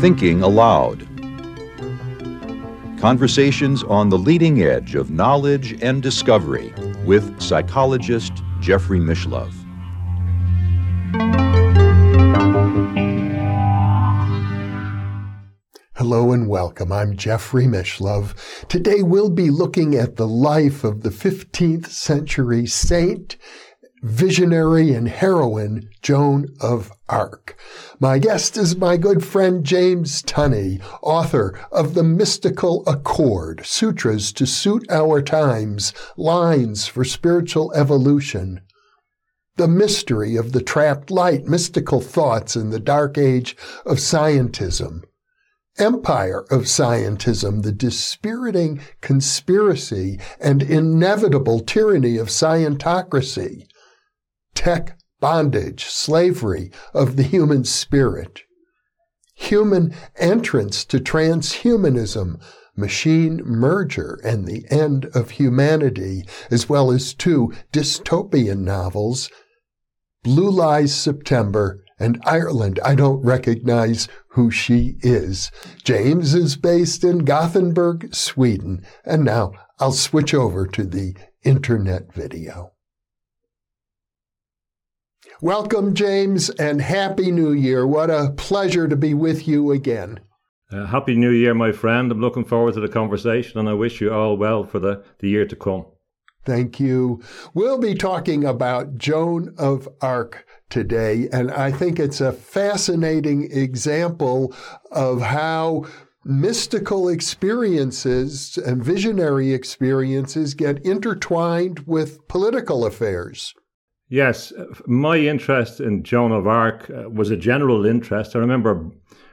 Thinking Aloud. Conversations on the leading edge of knowledge and discovery with psychologist Jeffrey Mishlove. Hello and welcome. I'm Jeffrey Mishlove. Today we'll be looking at the life of the 15th century saint, visionary, and heroine Joan of Arc. My guest is my good friend James Tunney, author of The Mystical Accord, Sutras to Suit Our Times, Lines for Spiritual Evolution. The mystery of the trapped light, mystical thoughts in the dark age of scientism empire of scientism, the dispiriting conspiracy and inevitable tyranny of scientocracy, tech bondage, slavery of the human spirit, human entrance to transhumanism, machine merger, and the end of humanity, as well as two dystopian novels, Blue Lies September and Ireland. I don't recognize who she is. James is based in Gothenburg, Sweden. And now I'll switch over to the internet video. Welcome, James, and Happy New Year. What a pleasure to be with you again. Uh, Happy New Year, my friend. I'm looking forward to the conversation, and I wish you all well for the, the year to come. Thank you. We'll be talking about Joan of Arc today, and I think it's a fascinating example of how mystical experiences and visionary experiences get intertwined with political affairs. Yes, my interest in Joan of Arc uh, was a general interest. I remember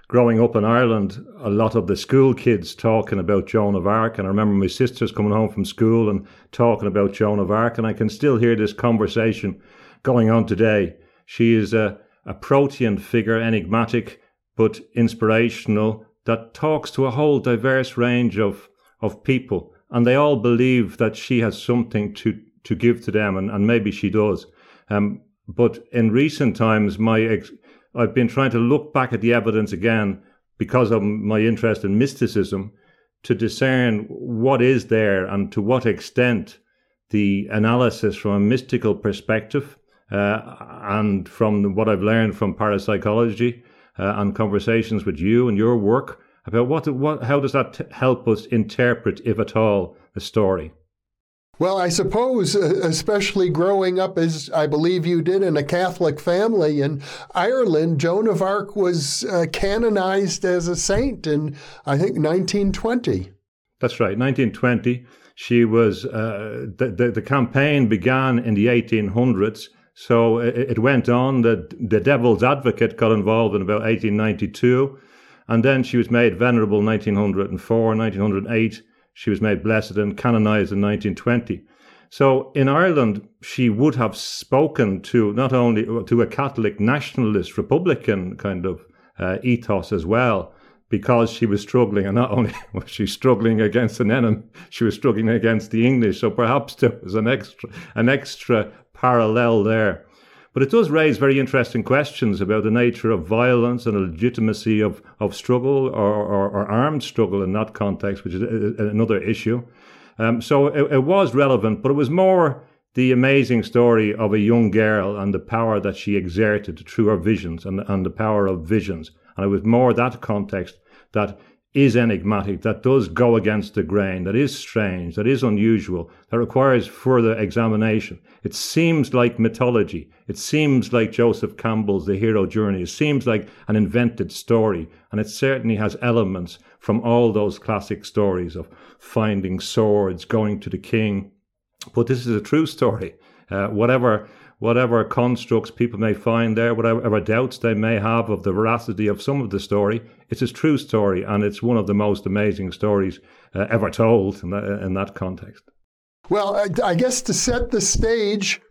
growing up in Ireland, a lot of the school kids talking about Joan of Arc, and I remember my sisters coming home from school and talking about Joan of Arc, and I can still hear this conversation going on today. She is a, a protean figure, enigmatic but inspirational, that talks to a whole diverse range of, of people, and they all believe that she has something to, to give to them, and, and maybe she does. Um, but in recent times, my ex- I've been trying to look back at the evidence again because of my interest in mysticism to discern what is there and to what extent the analysis from a mystical perspective uh, and from what I've learned from parapsychology uh, and conversations with you and your work about what, what how does that t- help us interpret, if at all, a story. Well, I suppose, uh, especially growing up as I believe you did in a Catholic family in Ireland, Joan of Arc was uh, canonized as a saint in, I think, 1920. That's right, 1920. She was, uh, the, the, the, campaign began in the 1800s. So it, it went on. The, the devil's advocate got involved in about 1892. And then she was made venerable 1904, 1908 she was made blessed and canonized in 1920. So in Ireland, she would have spoken to not only to a Catholic nationalist Republican kind of uh, ethos as well, because she was struggling, and not only was she struggling against an enemy, she was struggling against the English. So perhaps there was an extra an extra parallel there. But it does raise very interesting questions about the nature of violence and the legitimacy of, of struggle or, or, or armed struggle in that context, which is another issue. Um, so it, it was relevant, but it was more the amazing story of a young girl and the power that she exerted through her visions and, and the power of visions. And it was more that context that is enigmatic, that does go against the grain, that is strange, that is unusual, that requires further examination. It seems like mythology. It seems like Joseph Campbell's The Hero Journey. It seems like an invented story. And it certainly has elements from all those classic stories of finding swords, going to the king. But this is a true story. Uh, whatever whatever constructs people may find there, whatever doubts they may have of the veracity of some of the story, it's a true story, and it's one of the most amazing stories uh, ever told in that, in that context. Well, I, I guess to set the stage,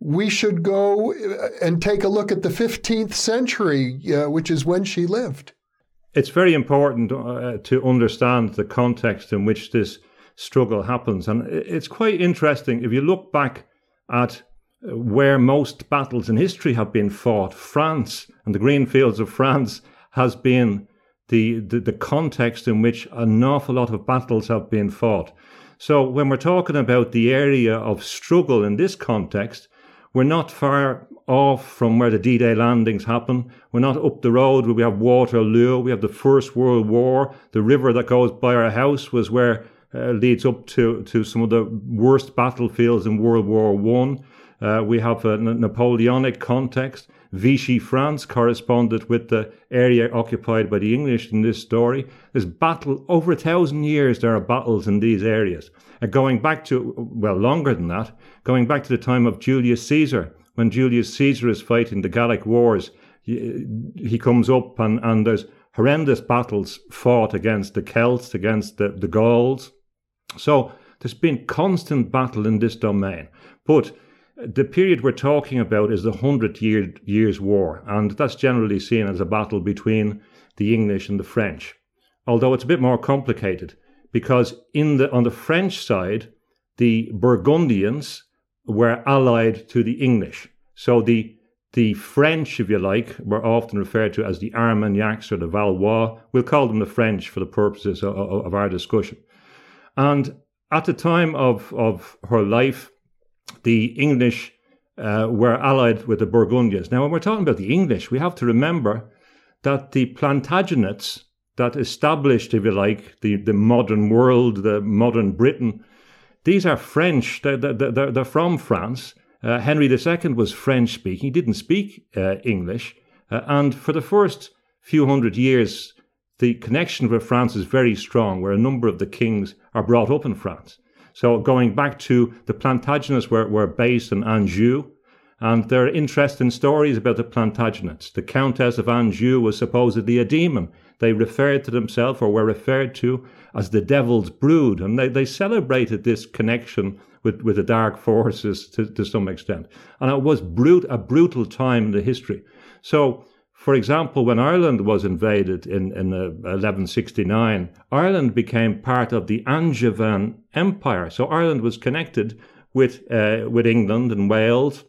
we should go uh, and take a look at the 15th century, uh, which is when she lived. It's very important uh, to understand the context in which this struggle happens. And it's quite interesting if you look back at where most battles in history have been fought. France and the green fields of France has been the, the, the context in which an awful lot of battles have been fought. So when we're talking about the area of struggle in this context, we're not far off from where the D-Day landings happen. We're not up the road where we have Waterloo. We have the First World War. The river that goes by our house was where uh, leads up to, to some of the worst battlefields in World War One. Uh, we have a Napoleonic context. Vichy France corresponded with the area occupied by the English in this story. There's battle over a thousand years. There are battles in these areas. Uh, going back to well, longer than that, going back to the time of Julius Caesar, when Julius Caesar is fighting the Gallic Wars, he, he comes up and, and there's horrendous battles fought against the Celts, against the, the Gauls. So there's been constant battle in this domain. But the period we're talking about is the Hundred Year, Years' War, and that's generally seen as a battle between the English and the French. Although it's a bit more complicated, because in the on the French side, the Burgundians were allied to the English. So the the French, if you like, were often referred to as the Armagnacs or the Valois. We'll call them the French for the purposes of, of our discussion. And at the time of, of her life, the English uh, were allied with the Burgundians. Now, when we're talking about the English, we have to remember that the Plantagenets that established, if you like, the, the modern world, the modern Britain, these are French. They're, they're, they're from France. Uh, Henry II was French speaking. He didn't speak uh, English. Uh, and for the first few hundred years, the connection with France is very strong, where a number of the kings are brought up in France. So going back to the Plantagenets were, were based in Anjou, and there are interesting stories about the Plantagenets. The Countess of Anjou was supposedly a demon. They referred to themselves, or were referred to, as the devil's brood, and they, they celebrated this connection with, with the dark forces to, to some extent. And it was brut- a brutal time in the history. So for example, when Ireland was invaded in, in uh, 1169, Ireland became part of the Angevin Empire. So Ireland was connected with, uh, with England and Wales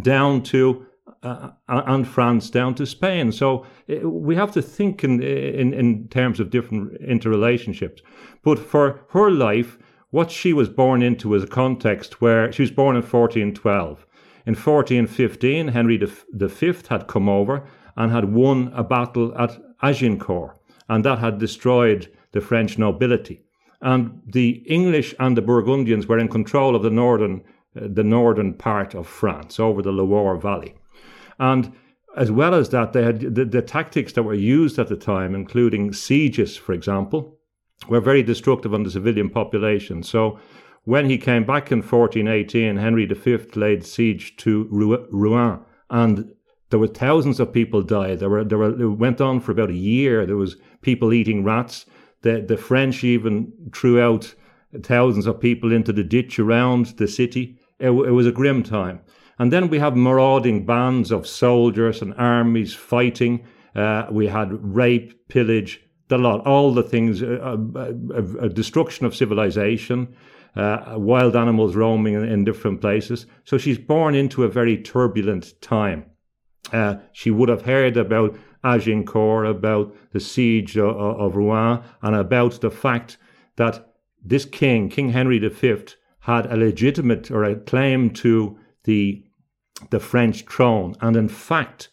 down to uh, and France down to Spain. So uh, we have to think in, in, in terms of different interrelationships. But for her life, what she was born into was a context where she was born in 1412. In 1415, Henry V had come over and had won a battle at Agincourt, and that had destroyed the French nobility. And the English and the Burgundians were in control of the northern, uh, the northern part of France over the Loire Valley. And as well as that, they had the, the tactics that were used at the time, including sieges, for example, were very destructive on the civilian population. So when he came back in 1418, Henry V laid siege to Rouen, and there were thousands of people died. There were there were it went on for about a year. There was people eating rats. The the French even threw out thousands of people into the ditch around the city. It, it was a grim time. And then we have marauding bands of soldiers and armies fighting. Uh, we had rape, pillage, the lot, all the things, uh, uh, destruction of civilization, uh, wild animals roaming in, in different places. So she's born into a very turbulent time. Uh, she would have heard about Agincourt, about the siege of, of Rouen, and about the fact that this king, King Henry V, had a legitimate or a claim to the the French throne, and in fact,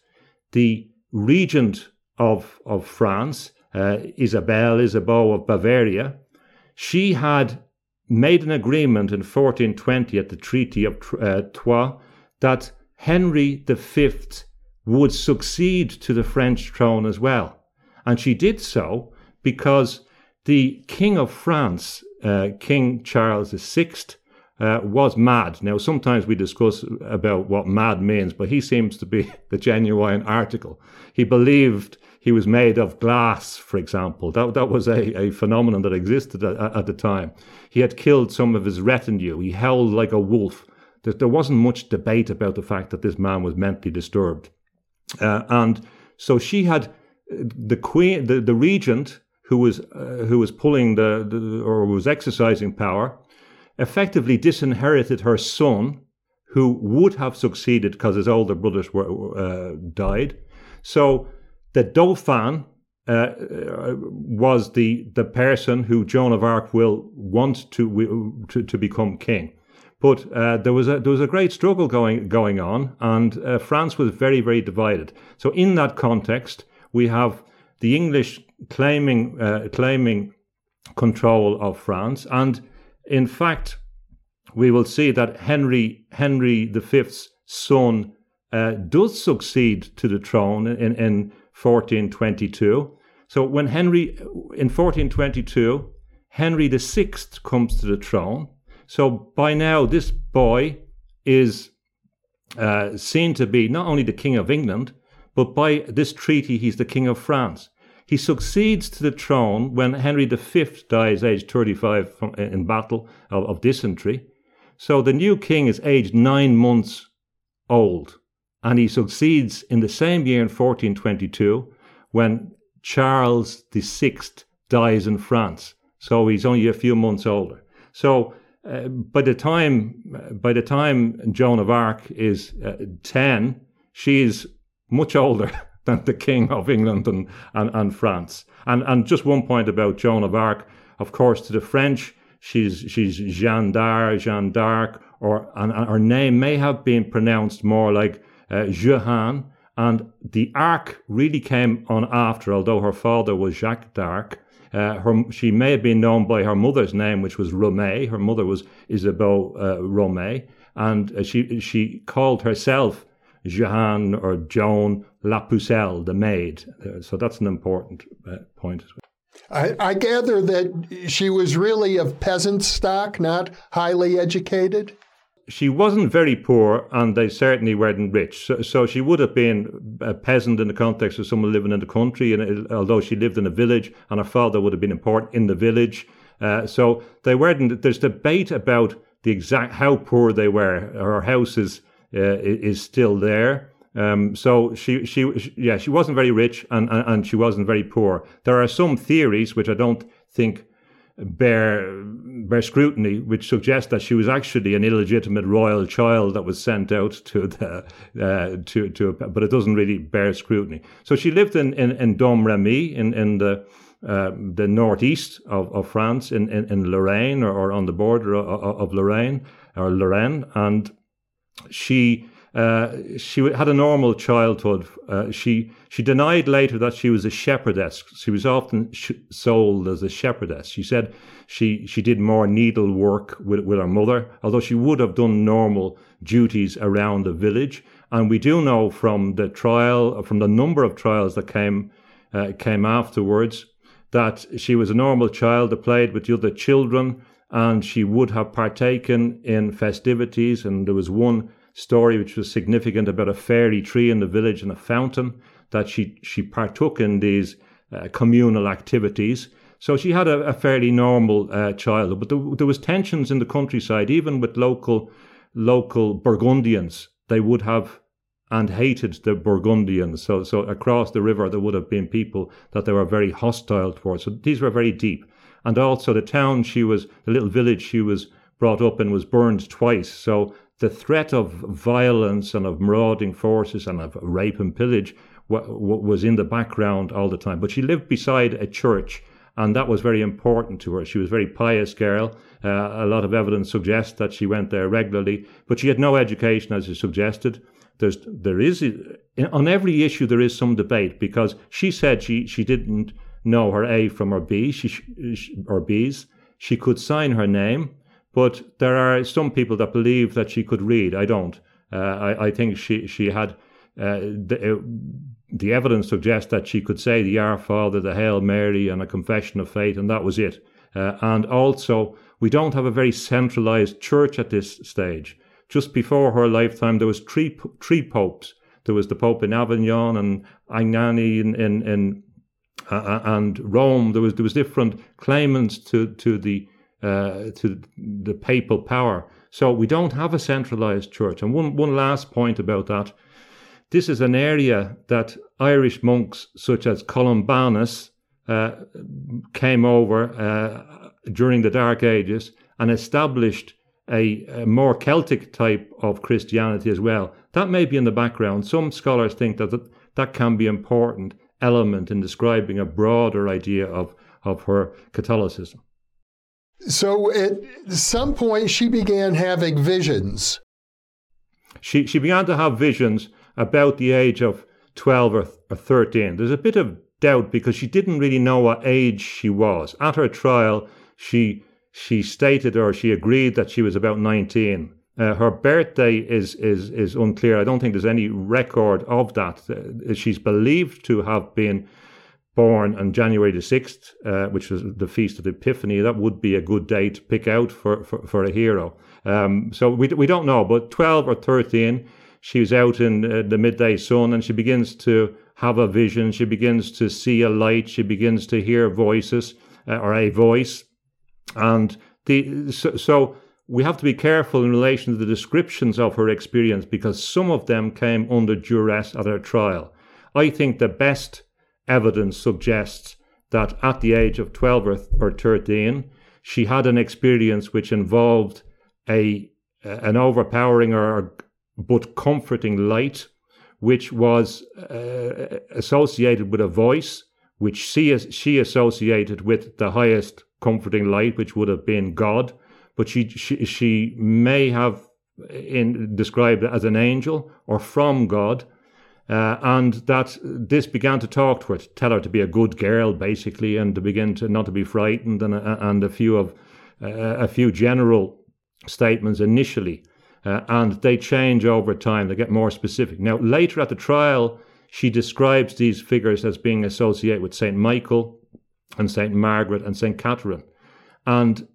the regent of of France, uh, Isabeau of Bavaria, she had made an agreement in 1420 at the Treaty of uh, Troyes that Henry V would succeed to the French throne as well. And she did so because the King of France, uh, King Charles VI, uh, was mad. Now, sometimes we discuss about what mad means, but he seems to be the genuine article. He believed he was made of glass, for example. That, that was a, a phenomenon that existed at, at the time. He had killed some of his retinue. He howled like a wolf. There, there wasn't much debate about the fact that this man was mentally disturbed. Uh, and so she had the queen, the, the regent who was uh, who was pulling the, the, or was exercising power, effectively disinherited her son, who would have succeeded because his older brothers were uh, died. So the Dauphin uh, was the the person who Joan of Arc will want to to, to become king. But uh, there was a there was a great struggle going going on, and uh, France was very very divided. So in that context, we have the English claiming uh, claiming control of France, and in fact, we will see that Henry Henry V's son uh, does succeed to the throne in, in 1422. So when Henry in 1422, Henry VI comes to the throne. So by now, this boy is uh, seen to be not only the king of England, but by this treaty, he's the king of France. He succeeds to the throne when Henry V dies, aged 35 from, in battle of, of dysentery. So the new king is aged nine months old, and he succeeds in the same year in 1422 when Charles VI dies in France. So he's only a few months older. So uh, by the time by the time Joan of Arc is uh, ten, she's much older than the King of England and, and, and France. And and just one point about Joan of Arc, of course, to the French, she's she's Jeanne d'Arc, Jeanne d'Arc, or and, and, her name may have been pronounced more like uh, Jehan. And the Arc really came on after, although her father was Jacques d'Arc. Uh, her, she may have been known by her mother's name, which was Romée. Her mother was Isabeau uh, Romée, and uh, she she called herself Jeanne or Joan La Pucelle, the maid. Uh, so that's an important point. I, I, gather that she was really of peasant stock, not highly educated. She wasn't very poor, and they certainly weren't rich. So, so, she would have been a peasant in the context of someone living in the country. And although she lived in a village, and her father would have been important in the village, uh, so they weren't. There's debate about the exact how poor they were. Her house is uh, is still there. Um, so she, she, yeah, she wasn't very rich and, and, and she wasn't very poor. There are some theories which I don't think bear bear scrutiny, which suggests that she was actually an illegitimate royal child that was sent out to the uh, to to, but it doesn't really bear scrutiny. So she lived in in, in Domremy in in the uh, the northeast of, of France in, in, in Lorraine or, or, on the border of, of Lorraine or Lorraine and she uh, she had a normal childhood. Uh, she she denied later that she was a shepherdess. She was often sh- sold as a shepherdess. She said she she did more needlework with with her mother, although she would have done normal duties around the village. And we do know from the trial, from the number of trials that came uh, came afterwards, that she was a normal child that played with the other children, and she would have partaken in festivities. And there was one story which was significant about a fairy tree in the village and a fountain that she she partook in these uh, communal activities. So she had a, a fairly normal uh, childhood, but there, there, was tensions in the countryside, even with local local Burgundians. They would have and hated the Burgundians. So so across the river there would have been people that they were very hostile towards. So these were very deep. And also the town she was, the little village she was brought up in was burned twice. So the threat of violence and of marauding forces and of rape and pillage was in the background all the time. But she lived beside a church, and that was very important to her. She was a very pious girl. Uh, a lot of evidence suggests that she went there regularly, but she had no education, as you suggested. There's, there is, on every issue, there is some debate because she said she, she didn't know her A from her B, she, or B's. She could sign her name, but there are some people that believe that she could read. I don't. Uh, I, I, think she she had uh, the, uh, the evidence suggests that she could say the Our Father, the Hail Mary, and a confession of faith, and that was it. Uh, and also, we don't have a very centralized church at this stage. Just before her lifetime, there was three three popes. There was the Pope in Avignon and Anagni in in, in uh, uh, and Rome. There was there was different claimants to to the uh, to the papal power. So we don't have a centralized church. And one, one last point about that this is an area that Irish monks such as Columbanus uh, came over uh, during the Dark Ages and established a, a, more Celtic type of Christianity as well. That may be in the background. Some scholars think that that, that can be an important element in describing a broader idea of, of her Catholicism. So at some point, she began having visions. She, she began to have visions about the age of 12 or, or 13. There's a bit of doubt because she didn't really know what age she was. At her trial, she she stated or she agreed that she was about 19. Uh, her birthday is, is, is unclear. I don't think there's any record of that. Uh, she's believed to have been born on January the 6th, uh, which was the Feast of the Epiphany. That would be a good day to pick out for, for, for a hero. Um, so we, we don't know, but 12 or 13, she was out in uh, the midday sun and she begins to have a vision. She begins to see a light. She begins to hear voices uh, or a voice. And the so, so we have to be careful in relation to the descriptions of her experience because some of them came under duress at her trial. I think the best evidence suggests that at the age of 12 or, or 13, she had an experience which involved a an overpowering or but comforting light, which was uh, associated with a voice which she she associated with the highest comforting light, which would have been God, but she she, she may have in, described it as an angel or from God, uh, and that this began to talk to her, to tell her to be a good girl, basically, and to begin to not to be frightened, and uh, and a few of uh, a few general statements initially, uh, and they change over time. They get more specific. Now, later at the trial, she describes these figures as being associated with Saint Michael, and St. Margaret and St. Catherine. And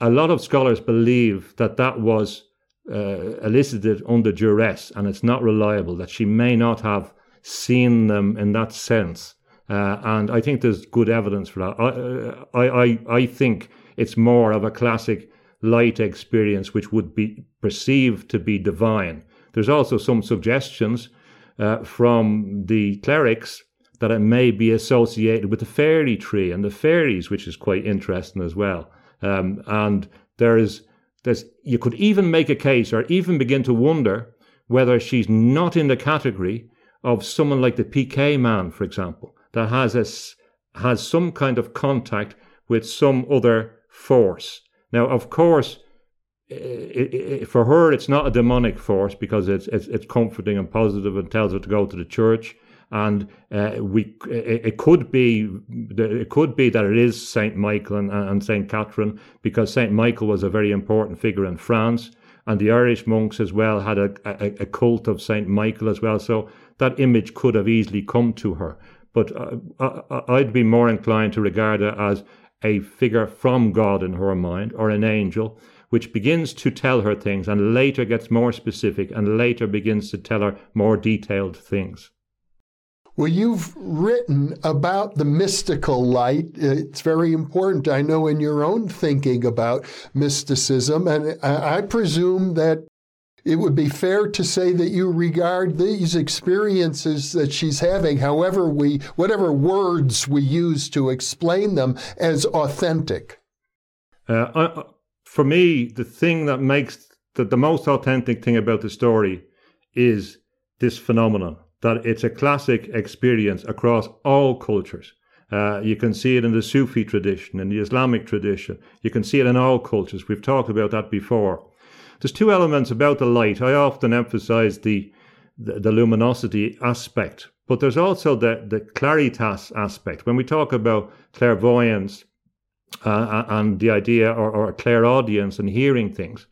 a lot of scholars believe that that was uh, elicited under duress and it's not reliable, that she may not have seen them in that sense. Uh, and I think there's good evidence for that. I, I, I, I think it's more of a classic light experience which would be perceived to be divine. There's also some suggestions uh, from the clerics that it may be associated with the fairy tree and the fairies, which is quite interesting as well. Um, and there is, you could even make a case or even begin to wonder whether she's not in the category of someone like the PK man, for example, that has a, has some kind of contact with some other force. Now, of course, it, it, for her, it's not a demonic force because it's, it's, it's comforting and positive and tells her to go to the church and uh, we it, it, could be it could be that it is Saint Michael and, and Saint Catherine because Saint Michael was a very important figure in France, and the Irish monks as well had a, a, a cult of Saint Michael as well. So that image could have easily come to her, but uh, I'd be more inclined to regard her as a figure from God in her mind or an angel which begins to tell her things and later gets more specific and later begins to tell her more detailed things. Well, you've written about the mystical light. It's very important, I know, in your own thinking about mysticism. And I presume that it would be fair to say that you regard these experiences that she's having, however we, whatever words we use to explain them, as authentic. Uh, I, for me, the thing that makes the, the most authentic thing about the story is this phenomenon that it's a classic experience across all cultures. Uh, you can see it in the Sufi tradition, in the Islamic tradition. You can see it in all cultures. We've talked about that before. There's two elements about the light. I often emphasize the, the, the luminosity aspect, but there's also the, the claritas aspect. When we talk about clairvoyance uh, and the idea or, or clairaudience and hearing things,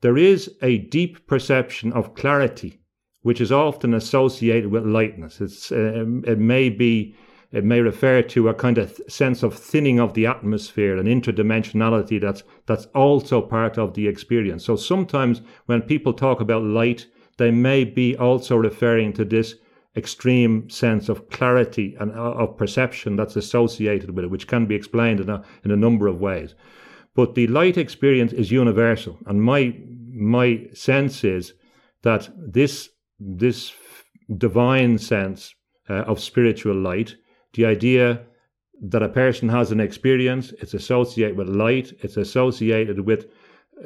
there is a deep perception of clarity which is often associated with lightness. It's, uh, it may be, it may refer to a kind of sense of thinning of the atmosphere and interdimensionality that's that's also part of the experience. So sometimes when people talk about light, they may be also referring to this extreme sense of clarity and uh, of perception that's associated with it, which can be explained in a, in a number of ways. But the light experience is universal, and my my sense is that this this divine sense uh, of spiritual light, the idea that a person has an experience, it's associated with light, it's associated with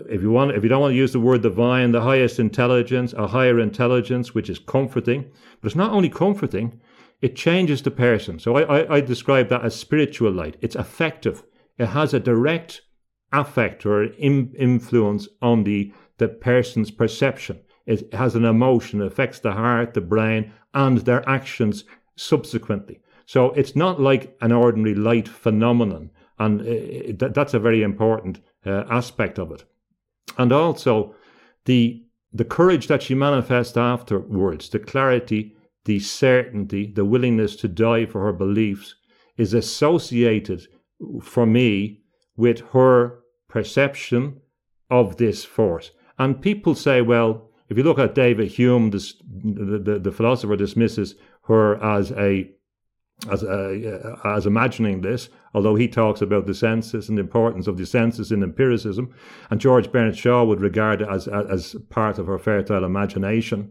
if you want, if you don't want to use the word divine, the highest intelligence, a higher intelligence, which is comforting. But it's not only comforting; it changes the person. So I, I, I describe that as spiritual light. It's affective. It has a direct affect or in, influence on the the person's perception. It has an emotion. It affects the heart, the brain, and their actions subsequently. So it's not like an ordinary light phenomenon, and uh, that's a very important uh, aspect of it and also the the courage that she manifests afterwards, the clarity, the certainty, the willingness to die for her beliefs is associated for me with her perception of this force. And people say, well, if you look at David Hume, this, the, the, the philosopher dismisses her as a as, uh, as imagining this, although he talks about the senses and the importance of the senses in empiricism, and George Bernard Shaw would regard it as, as part of her fertile imagination.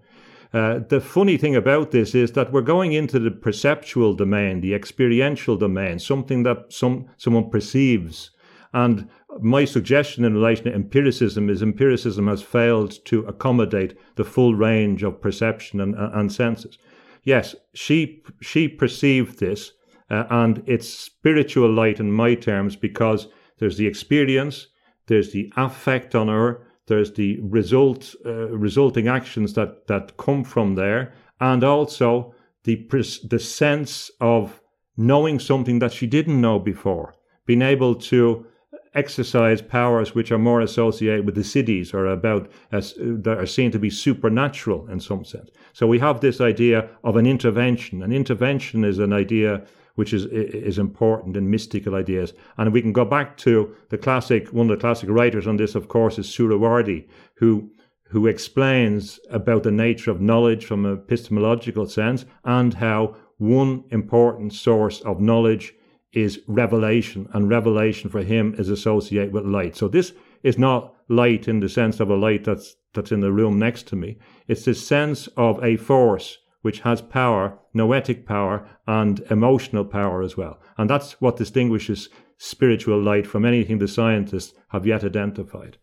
Uh, the funny thing about this is that we're going into the perceptual domain, the experiential domain, something that some someone perceives. And my suggestion in relation to empiricism is empiricism has failed to accommodate the full range of perception and, and senses. Yes, she she perceived this, uh, and it's spiritual light in my terms because there's the experience, there's the affect on her, there's the result uh, resulting actions that that come from there, and also the the sense of knowing something that she didn't know before, being able to exercise powers which are more associated with the siddhis or about as that are seen to be supernatural in some sense. So we have this idea of an intervention. An intervention is an idea which is is important in mystical ideas. And we can go back to the classic one of the classic writers on this, of course, is Suhrawardi, who who explains about the nature of knowledge from an epistemological sense and how one important source of knowledge is revelation, and revelation for him is associated with light. So this is not light in the sense of a light that's that's in the room next to me. It's the sense of a force which has power, noetic power, and emotional power as well. And that's what distinguishes spiritual light from anything the scientists have yet identified.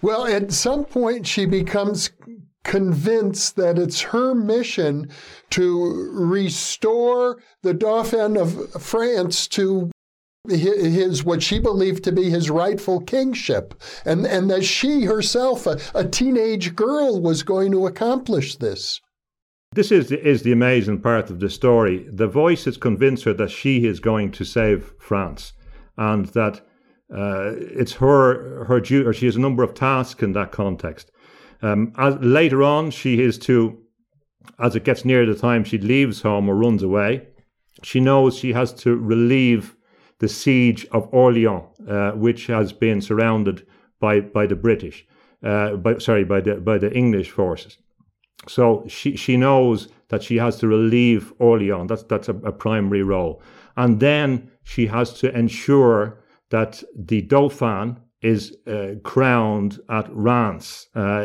Well, at some point, she becomes convinced that it's her mission to restore the Dauphin of France to his what she believed to be his rightful kingship and and that she herself a, a teenage girl was going to accomplish this. This is the, is the amazing part of the story. The voices convince her that she is going to save france and that uh, it's her her duty or she has a number of tasks in that context um, as, later on, she is to, as it gets near the time she leaves home or runs away, she knows she has to relieve the siege of Orleans, uh, which has been surrounded by, by the British, uh, by, sorry, by the, by the English forces. So she, she knows that she has to relieve Orleans. That's, that's a, a primary role. And then she has to ensure that the Dauphin, is uh, crowned at Reims uh,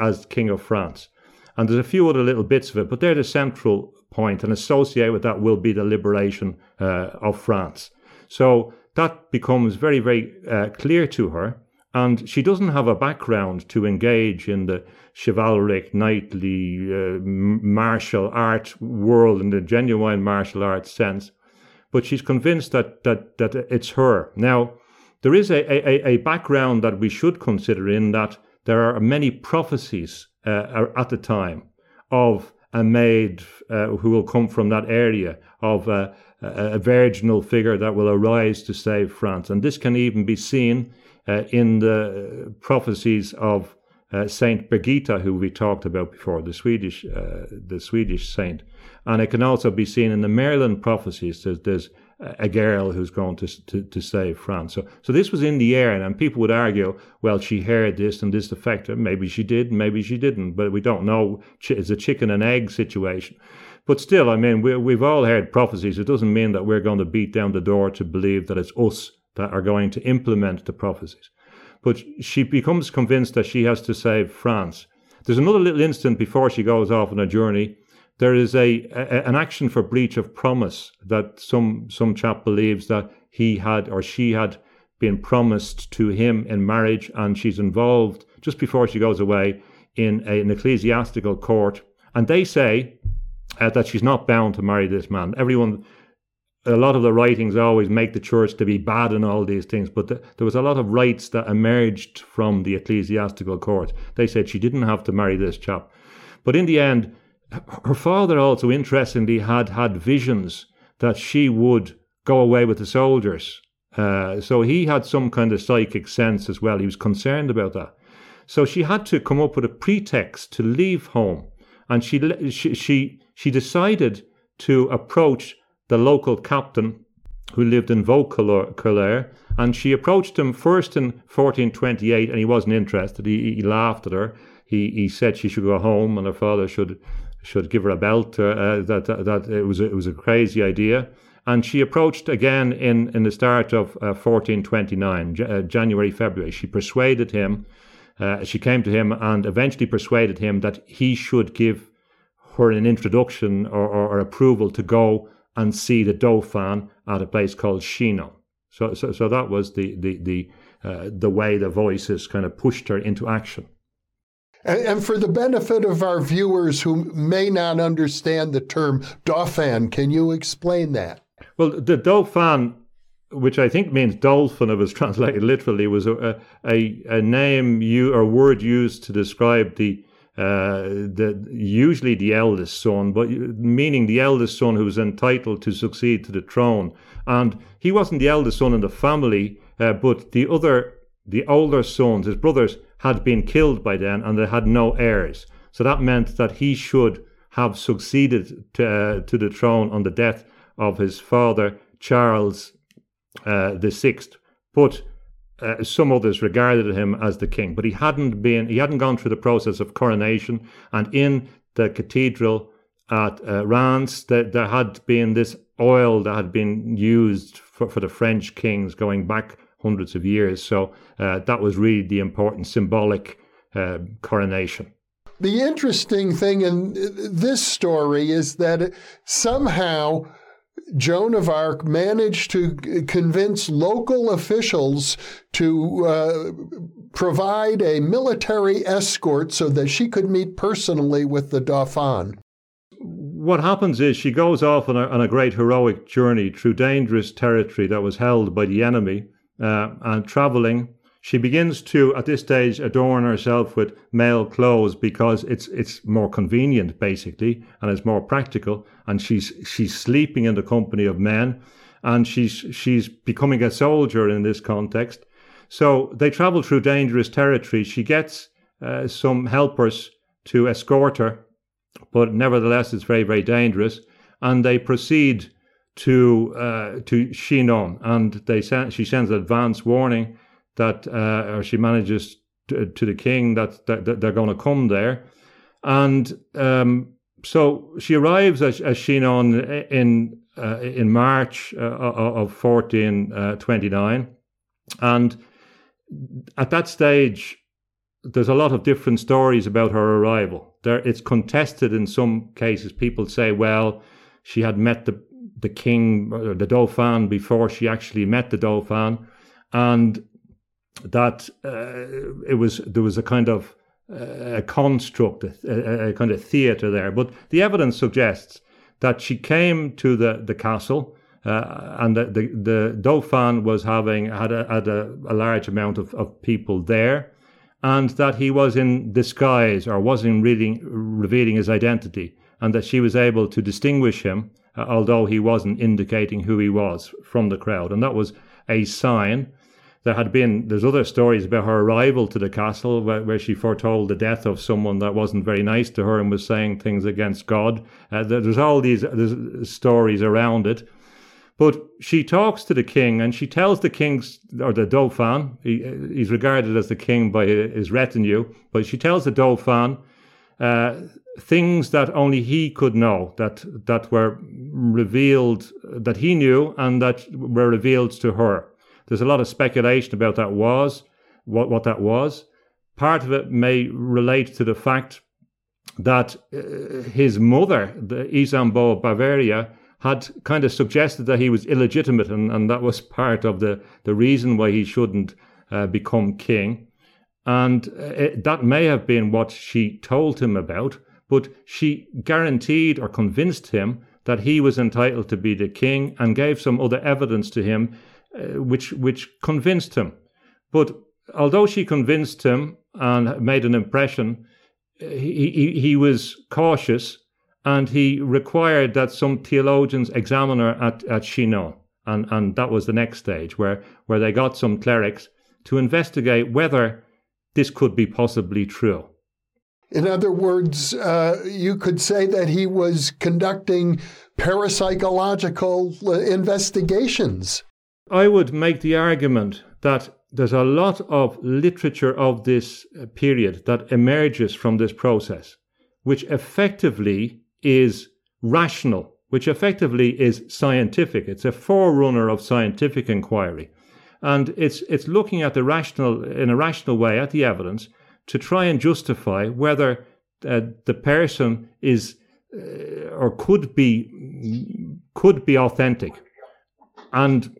as King of France. And there's a few other little bits of it, but they're the central point, and associated with that will be the liberation uh, of France. So that becomes very, very uh, clear to her. And she doesn't have a background to engage in the chivalric, knightly, uh, martial art world in the genuine martial arts sense. But she's convinced that, that, that it's her. Now, there is a, a, a background that we should consider in that there are many prophecies uh, at the time of a maid uh, who will come from that area, of a, a, virginal figure that will arise to save France. And this can even be seen uh, in the prophecies of uh, Saint Birgitta, who we talked about before, the Swedish, uh, the Swedish saint. And it can also be seen in the Merlin prophecies. There's, there's a girl who's going to, to, to save France. So, so this was in the air, and, and people would argue, well, she heard this and this affected her. Maybe she did, maybe she didn't, but we don't know. It's a chicken and egg situation. But still, I mean, we, we've all heard prophecies. It doesn't mean that we're going to beat down the door to believe that it's us that are going to implement the prophecies. But she becomes convinced that she has to save France. There's another little instant before she goes off on a journey there is a, a, an action for breach of promise that some some chap believes that he had or she had been promised to him in marriage, and she's involved just before she goes away in a, an ecclesiastical court. And they say uh, that she's not bound to marry this man. Everyone, a lot of the writings always make the church to be bad and all these things, but the, there was a lot of rights that emerged from the ecclesiastical court. They said she didn't have to marry this chap. But in the end, her father also interestingly had had visions that she would go away with the soldiers. Uh, so he had some kind of psychic sense as well. He was concerned about that. So she had to come up with a pretext to leave home, and she she she, she decided to approach the local captain who lived in Vaucouleurs, and she approached him first in 1428, and he wasn't interested. He, he laughed at her. He he said she should go home, and her father should should give her a belt. Uh, that, that that it was a, it was a crazy idea. And she approached again in, in the start of uh, 1429, uh, January, February. She persuaded him, uh, she came to him and eventually persuaded him that he should give her an introduction or, or, or approval to go and see the Dauphin at a place called Chinon. So, so, so that was the, the, the, uh, the way the voices kind of pushed her into action. And, for the benefit of our viewers who may not understand the term Dauphin, can you explain that? Well, the Dauphin, which I think means dolphin, if it's translated literally, was a, a, a name you or word used to describe the uh, the usually the eldest son, but meaning the eldest son who was entitled to succeed to the throne. And he wasn't the eldest son in the family, uh, but the other, the older sons, his brothers, had been killed by then, and they had no heirs. So that meant that he should have succeeded to, uh, to the throne on the death of his father, Charles uh. But uh, some others regarded him as the king, but he hadn't been. He hadn't gone through the process of coronation. And in the cathedral at uh, Reims, there, there had been this oil that had been used for, for the French kings going back hundreds of years. So uh, that was really the important symbolic uh, coronation. The interesting thing in this story is that somehow Joan of Arc managed to convince local officials to uh, provide a military escort so that she could meet personally with the Dauphin. What happens is she goes off on a, on a great heroic journey through dangerous territory that was held by the enemy uh, and traveling she begins to, at this stage, adorn herself with male clothes because it's it's more convenient, basically, and it's more practical. And she's she's sleeping in the company of men, and she's she's becoming a soldier in this context. So they travel through dangerous territory. She gets uh, some helpers to escort her, but nevertheless, it's very very dangerous. And they proceed to uh, to Chinon, and they send, she sends advance warning that uh, or she manages to, to, the king that, that, that they're going to come there, and um, so she arrives as, as Chinon in uh, in March uh, of fourteen uh, twenty nine, and at that stage. There's a lot of different stories about her arrival. There, it's contested in some cases. People say, "Well, she had met the the king or the dauphin before she actually met the dauphin," and that uh, it was there was a kind of uh, a construct, a, a, kind of theatre there. But the evidence suggests that she came to the the castle. Uh, and the, the, the Dauphin was having had a, had a, a large amount of, of people there, and that he was in disguise or wasn't really revealing his identity, and that she was able to distinguish him, uh, although he wasn't indicating who he was from the crowd, and that was a sign there had been there's other stories about her arrival to the castle where, where, she foretold the death of someone that wasn't very nice to her and was saying things against God. Uh, there's all these there's stories around it. But she talks to the king and she tells the king, or the Dauphin, he, he's regarded as the king by his retinue, but she tells the Dauphin uh, things that only he could know, that, that were revealed, that he knew and that were revealed to her. There's a lot of speculation about that was, what, what that was. Part of it may relate to the fact that uh, his mother, the Isabeau of Bavaria, had kind of suggested that he was illegitimate, and, and that was part of the, the reason why he shouldn't uh, become king. And uh, it, that may have been what she told him about, but she guaranteed or convinced him that he was entitled to be the king and gave some other evidence to him uh, which, which convinced him. But although she convinced him and made an impression, he, he, he was cautious and he required that some theologians examine her at, at Chinon. And, and that was the next stage where, where they got some clerics to investigate whether this could be possibly true. In other words, uh, you could say that he was conducting parapsychological uh, investigations. I would make the argument that there's a lot of literature of this uh, period that emerges from this process, which effectively is rational, which effectively is scientific. It's a forerunner of scientific inquiry. And it's, it's looking at the rational, in a rational way, at the evidence to try and justify whether uh, the person is uh, or could be could be authentic. And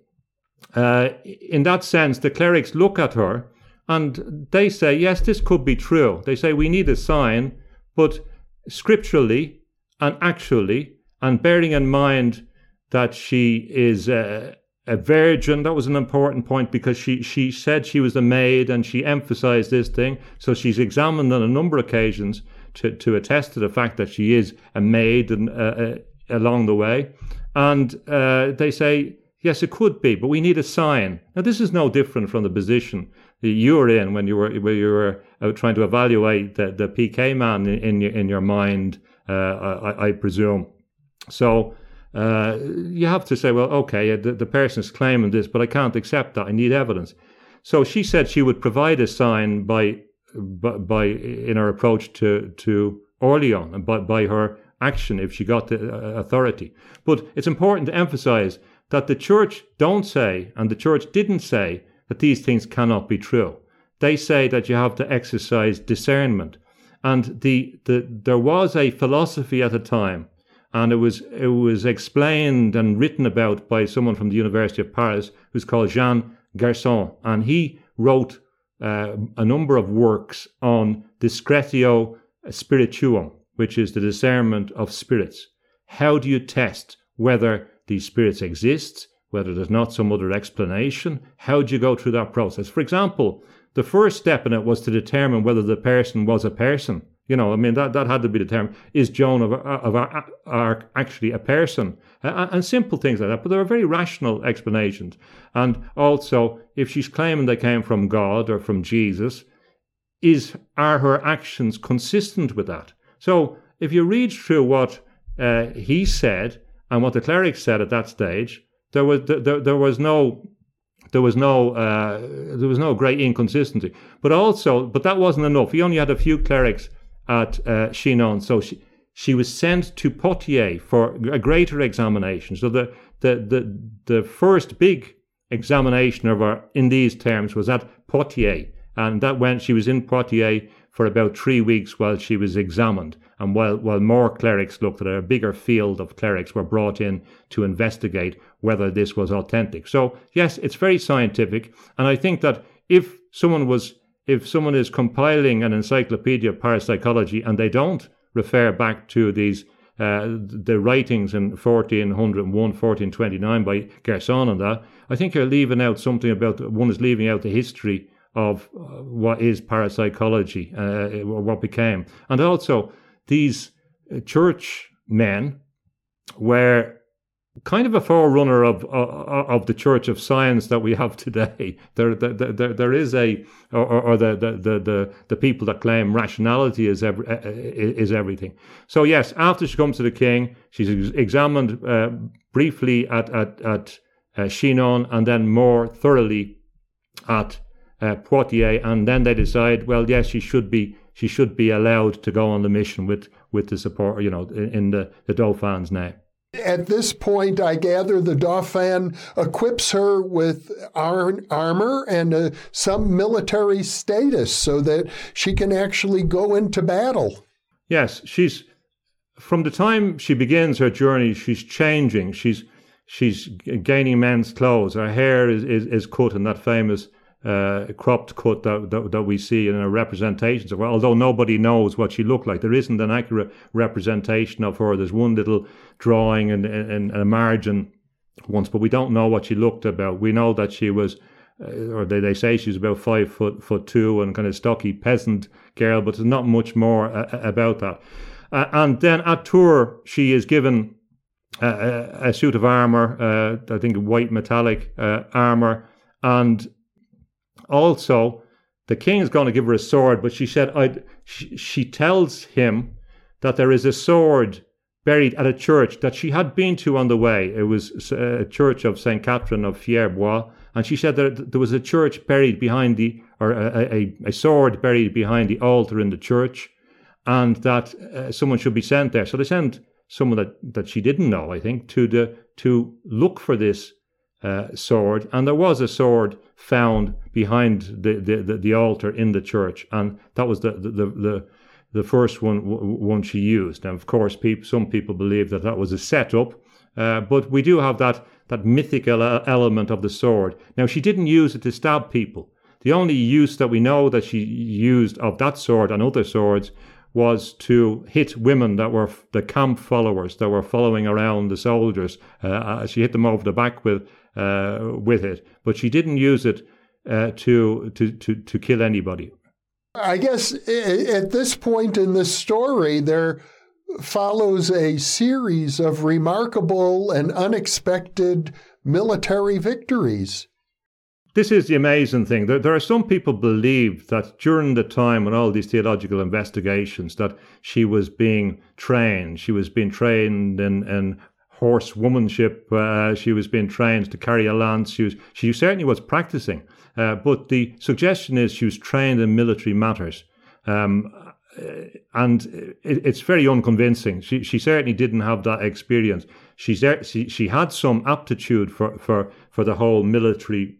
uh, in that sense, the clerics look at her and they say, yes, this could be true. They say we need a sign, but scripturally and actually, and bearing in mind that she is a, a virgin, that was an important point because she, she said she was a maid and she emphasized this thing. So she's examined on a number of occasions to, to attest to the fact that she is a maid and, uh, uh, along the way. And uh, they say, yes, it could be, but we need a sign. Now, this is no different from the position that you were in when you were, when you were uh, trying to evaluate the, the PK man in, in, your, in your mind uh, I, I, presume. So uh, you have to say, well, okay, the, the person is claiming this, but I can't accept that. I need evidence. So she said she would provide a sign by, by, by in her approach to to Orleans and by, by her action if she got the uh, authority. But it's important to emphasize that the church don't say, and the church didn't say, that these things cannot be true. They say that you have to exercise discernment. And the, the there was a philosophy at the time, and it was it was explained and written about by someone from the University of Paris who's called Jean Gerson, and he wrote uh, a number of works on discretio spirituum, which is the discernment of spirits. How do you test whether these spirits exist, whether there's not some other explanation? How do you go through that process? For example, the first step in it was to determine whether the person was a person. You know, I mean, that, that had to be determined. Is Joan of, of Arc actually a person? And simple things like that. But there are very rational explanations. And also, if she's claiming they came from God or from Jesus, is are her actions consistent with that? So if you read through what uh, he said and what the clerics said at that stage, there was there, there was no there was no uh, there was no great inconsistency. But also, but that wasn't enough. He only had a few clerics at uh, Chinon, so she she was sent to Poitiers for a greater examination. So the the the, the first big examination of her in these terms was at Poitiers, and that went. She was in Poitiers for about three weeks while she was examined. And while, while more clerics looked at it, a bigger field of clerics were brought in to investigate whether this was authentic. So, yes, it's very scientific. And I think that if someone was, if someone is compiling an encyclopedia of parapsychology and they don't refer back to these uh, the writings in 1401, 1429 by Gerson and that, I think you're leaving out something about, one is leaving out the history of uh, what is parapsychology, uh, what became. And also, these uh, church men were kind of a forerunner of, of of the Church of Science that we have today. There, there, there, there is a, or, or the, the, the, the, people that claim rationality is every, is everything. So yes, after she comes to the king, she's examined uh, briefly at at at uh, Chinon, and then more thoroughly at uh, Poitiers, and then they decide, well, yes, she should be she should be allowed to go on the mission with with the support, you know, in, in the the Dauphin's name. At this point, I gather the Dauphin equips her with ar- armor and uh, some military status so that she can actually go into battle. Yes, she's from the time she begins her journey, she's changing. She's she's gaining men's clothes. Her hair is, is, is cut in that famous uh, cropped cut that, that, that, we see in her representations of her, although nobody knows what she looked like. There isn't an accurate representation of her. There's one little drawing in, in, in a margin once, but we don't know what she looked about. We know that she was, uh, or they, they say she was about five foot foot two and kind of stocky peasant girl, but there's not much more uh, about that. Uh, and then at Tours, she is given a, a suit of armor, uh, I think white metallic uh, armor, and also the king is going to give her a sword. But she said, she, she tells him that there is a sword buried at a church that she had been to on the way. It was a church of Saint Catherine of Fierbois, and she said that there was a church buried behind the, or a, a, a sword buried behind the altar in the church, and that uh, someone should be sent there. So they sent someone that, that she didn't know, I think, to the to look for this uh, sword, and there was a sword found behind the, the, the, the, altar in the church, and that was the the, the, the first one one she used. And of course, people, some people believe that that was a setup, uh, but we do have that that mythical element of the sword. Now, she didn't use it to stab people. The only use that we know that she used of that sword and other swords was to hit women that were the camp followers that were following around the soldiers. Uh, uh, she hit them over the back with uh, with it, but she didn't use it uh, to, to to to kill anybody. I guess at this point in the story, there follows a series of remarkable and unexpected military victories. This is the amazing thing. There, there are some people believe that during the time when all these theological investigations, that she was being trained. She was being trained in, in horsewomanship. Uh, she was being trained to carry a lance. She was, she certainly was practicing. Uh, but the suggestion is she was trained in military matters. Um, and it, it's very unconvincing. She she certainly didn't have that experience. She's she she had some aptitude for for for the whole military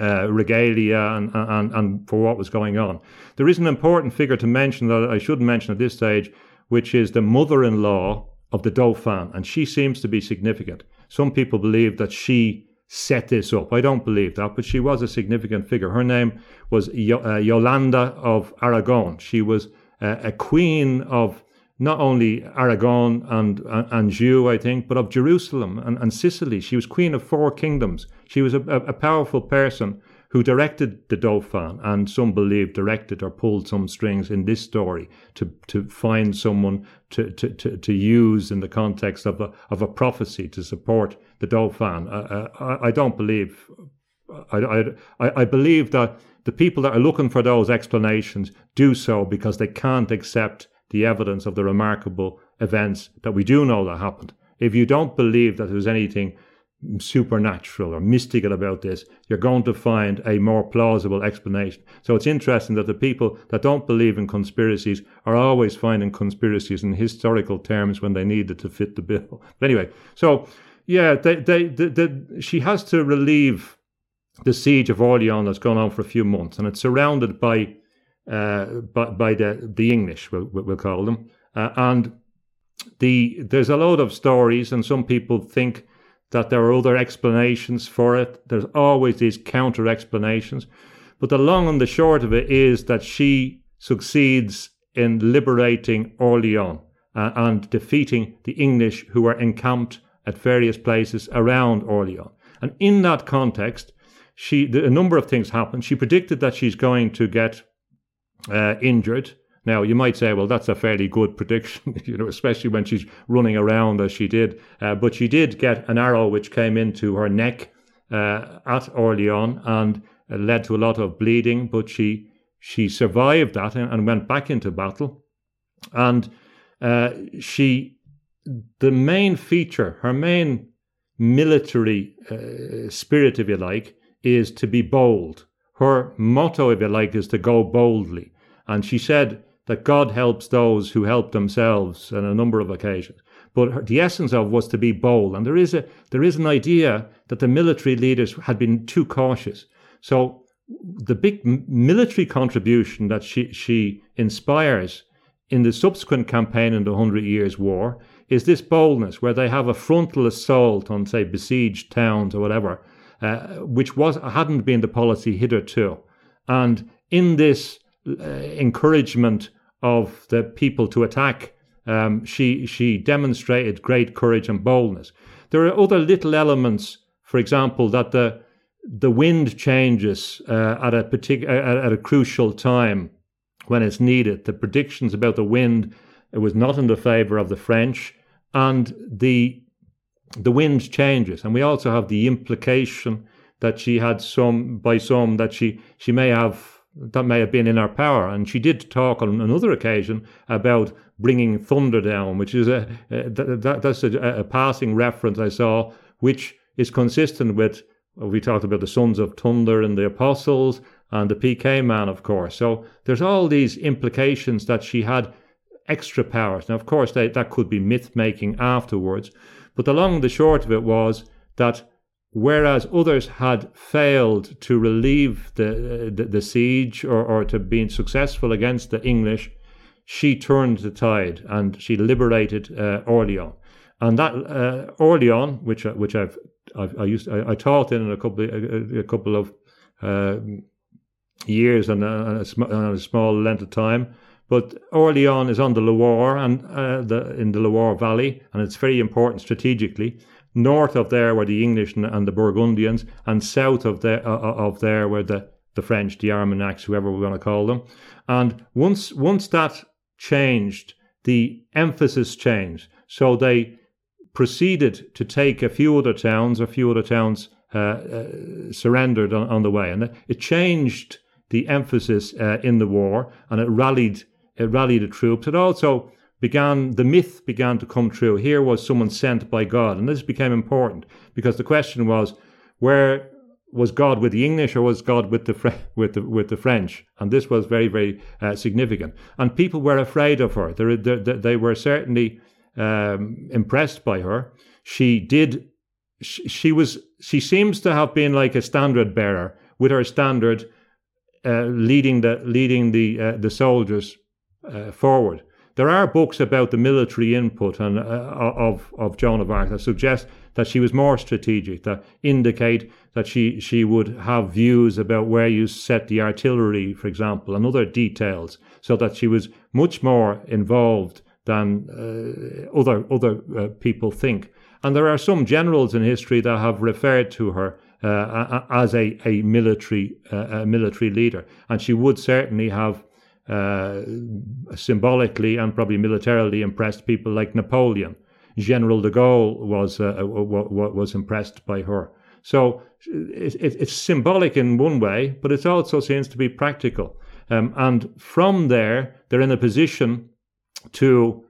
uh, regalia and, and, and for what was going on. There is an important figure to mention that I should mention at this stage, which is the mother in law of the Dauphin, and she seems to be significant. Some people believe that she set this up. I don't believe that, but she was a significant figure. Her name was y- uh, Yolanda of Aragon. She was uh, a queen of not only Aragon and Anjou, I think, but of Jerusalem and, and Sicily. She was queen of four kingdoms. She was a, a, powerful person who directed the Dauphin, and some believe directed or pulled some strings in this story to, to find someone to, to, to, to use in the context of a, of a prophecy to support the Dauphin. Uh, I, I don't believe, I, I, I believe that the people that are looking for those explanations do so because they can't accept the evidence of the remarkable events that we do know that happened. If you don't believe that there's anything supernatural or mystical about this, you're going to find a more plausible explanation. So it's interesting that the people that don't believe in conspiracies are always finding conspiracies in historical terms when they needed to fit the bill. But anyway, so yeah, they, they, they, they, she has to relieve the siege of Orleans that's gone on for a few months, and it's surrounded by uh, by, by the the English, we'll, we'll call them, uh, and the there's a lot of stories, and some people think that there are other explanations for it. There's always these counter explanations, but the long and the short of it is that she succeeds in liberating Orleans uh, and defeating the English who were encamped at various places around Orleans. And in that context, she a number of things happen. She predicted that she's going to get uh, injured. Now you might say, well, that's a fairly good prediction, you know, especially when she's running around as she did. Uh, but she did get an arrow which came into her neck uh, at Orleans and led to a lot of bleeding. But she she survived that and, and went back into battle. And uh, she, the main feature, her main military uh, spirit, if you like, is to be bold. Her motto, if you like, is to go boldly. And she said that God helps those who help themselves on a number of occasions. But the essence of was to be bold. And there is a there is an idea that the military leaders had been too cautious. So the big military contribution that she she inspires in the subsequent campaign in the Hundred Years' War is this boldness where they have a frontal assault on, say, besieged towns or whatever, uh, which was hadn't been the policy hitherto. And in this uh, encouragement of the people to attack, um, she she demonstrated great courage and boldness. There are other little elements, for example, that the the wind changes uh, at a particular at a crucial time when it's needed. The predictions about the wind was not in the favour of the French, and the the wind changes, and we also have the implication that she had some by some that she she may have that may have been in her power, and she did talk on another occasion about bringing thunder down, which is a, a that, that's a, a passing reference I saw, which is consistent with we talked about the sons of thunder and the apostles and the PK man, of course. So there's all these implications that she had extra powers. Now, of course, they, that could be myth making afterwards, but the long and the short of it was that whereas others had failed to relieve the, the, the siege or, or to be successful against the English, she turned the tide and she liberated uh, Orleans. And that uh, Orleans, which which I've, I've i used I, I, taught in a couple a, a couple of uh, years and a, a, a, small length of time, but Orleans is on the Loire and uh, the, in the Loire Valley, and it's very important strategically. North of there were the English and, the Burgundians, and south of there uh, uh, of there were the the French, the Armagnacs, whoever we're going to call them. And once once that changed, the emphasis changed. So they proceeded to take a few other towns, a few other towns uh, uh, surrendered on, on, the way, and it changed the emphasis uh, in the war, and it rallied it rallied the troops. It also began the myth began to come true. Here was someone sent by God, and this became important because the question was where was God with the English or was God with the with the with the French? And this was very very uh, significant. And people were afraid of her. They, they, they were certainly um, impressed by her. She did. She, was. She seems to have been like a standard bearer with her standard, uh, leading the leading the uh, the soldiers uh, forward. There are books about the military input and, uh, of, of Joan of Arc that suggest that she was more strategic, that indicate that she, she would have views about where you set the artillery, for example, and other details, so that she was much more involved than uh, other, other uh, people think. And there are some generals in history that have referred to her uh, as a, a military uh, a military leader, and she would certainly have uh, symbolically and probably militarily impressed people like Napoleon. General de Gaulle was uh, uh was impressed by her. So it, it, it's symbolic in one way, but it also seems to be practical. Um, and from there, they're in a position to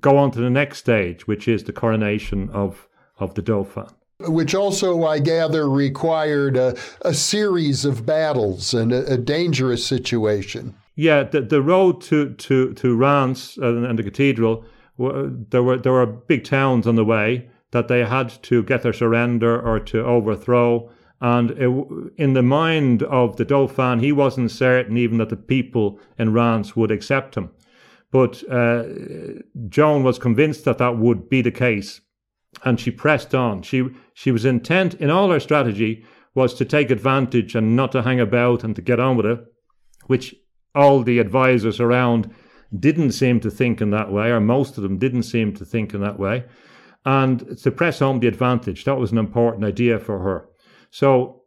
go on to the next stage, which is the coronation of of the Dauphin which also, I gather, required a, a series of battles and a, a, dangerous situation. Yeah, the, the road to, to, to Reims and, and the cathedral, there were there were big towns on the way that they had to get their surrender or to overthrow. And it, in the mind of the Dauphin, he wasn't certain even that the people in Reims would accept him. But uh, Joan was convinced that that would be the case and she pressed on. She she was intent in all her strategy was to take advantage and not to hang about and to get on with it, which all the advisors around didn't seem to think in that way, or most of them didn't seem to think in that way. And to press home the advantage, that was an important idea for her. So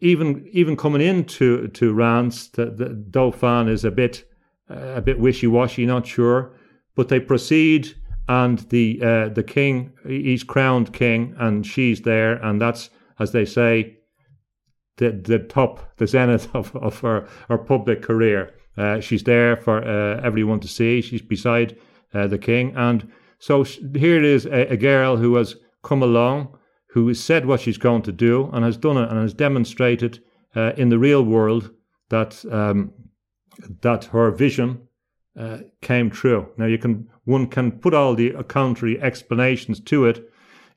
even even coming into to Reims, the, the Dauphin is a bit uh, a bit wishy washy, not sure, but they proceed and the uh, the king he's crowned king and she's there and that's as they say the the top the zenith of, of her, her public career. Uh, she's there for uh, everyone to see. She's beside uh, the king. And so here it is a, a, girl who has come along who has said what she's going to do and has done it and has demonstrated uh, in the real world that um, that her vision uh, came true. Now you can one can put all the contrary explanations to it.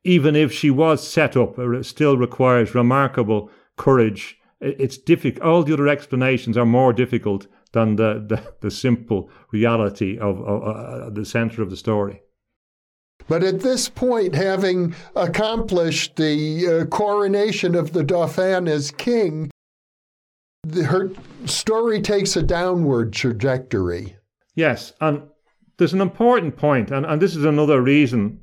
Even if she was set up, it still requires remarkable courage. It's difficult. All the other explanations are more difficult than the, the, the simple reality of, of uh, the center of the story. But at this point, having accomplished the uh, coronation of the Dauphin as king, the, her story takes a downward trajectory. Yes, and there's an important point, and, and this is another reason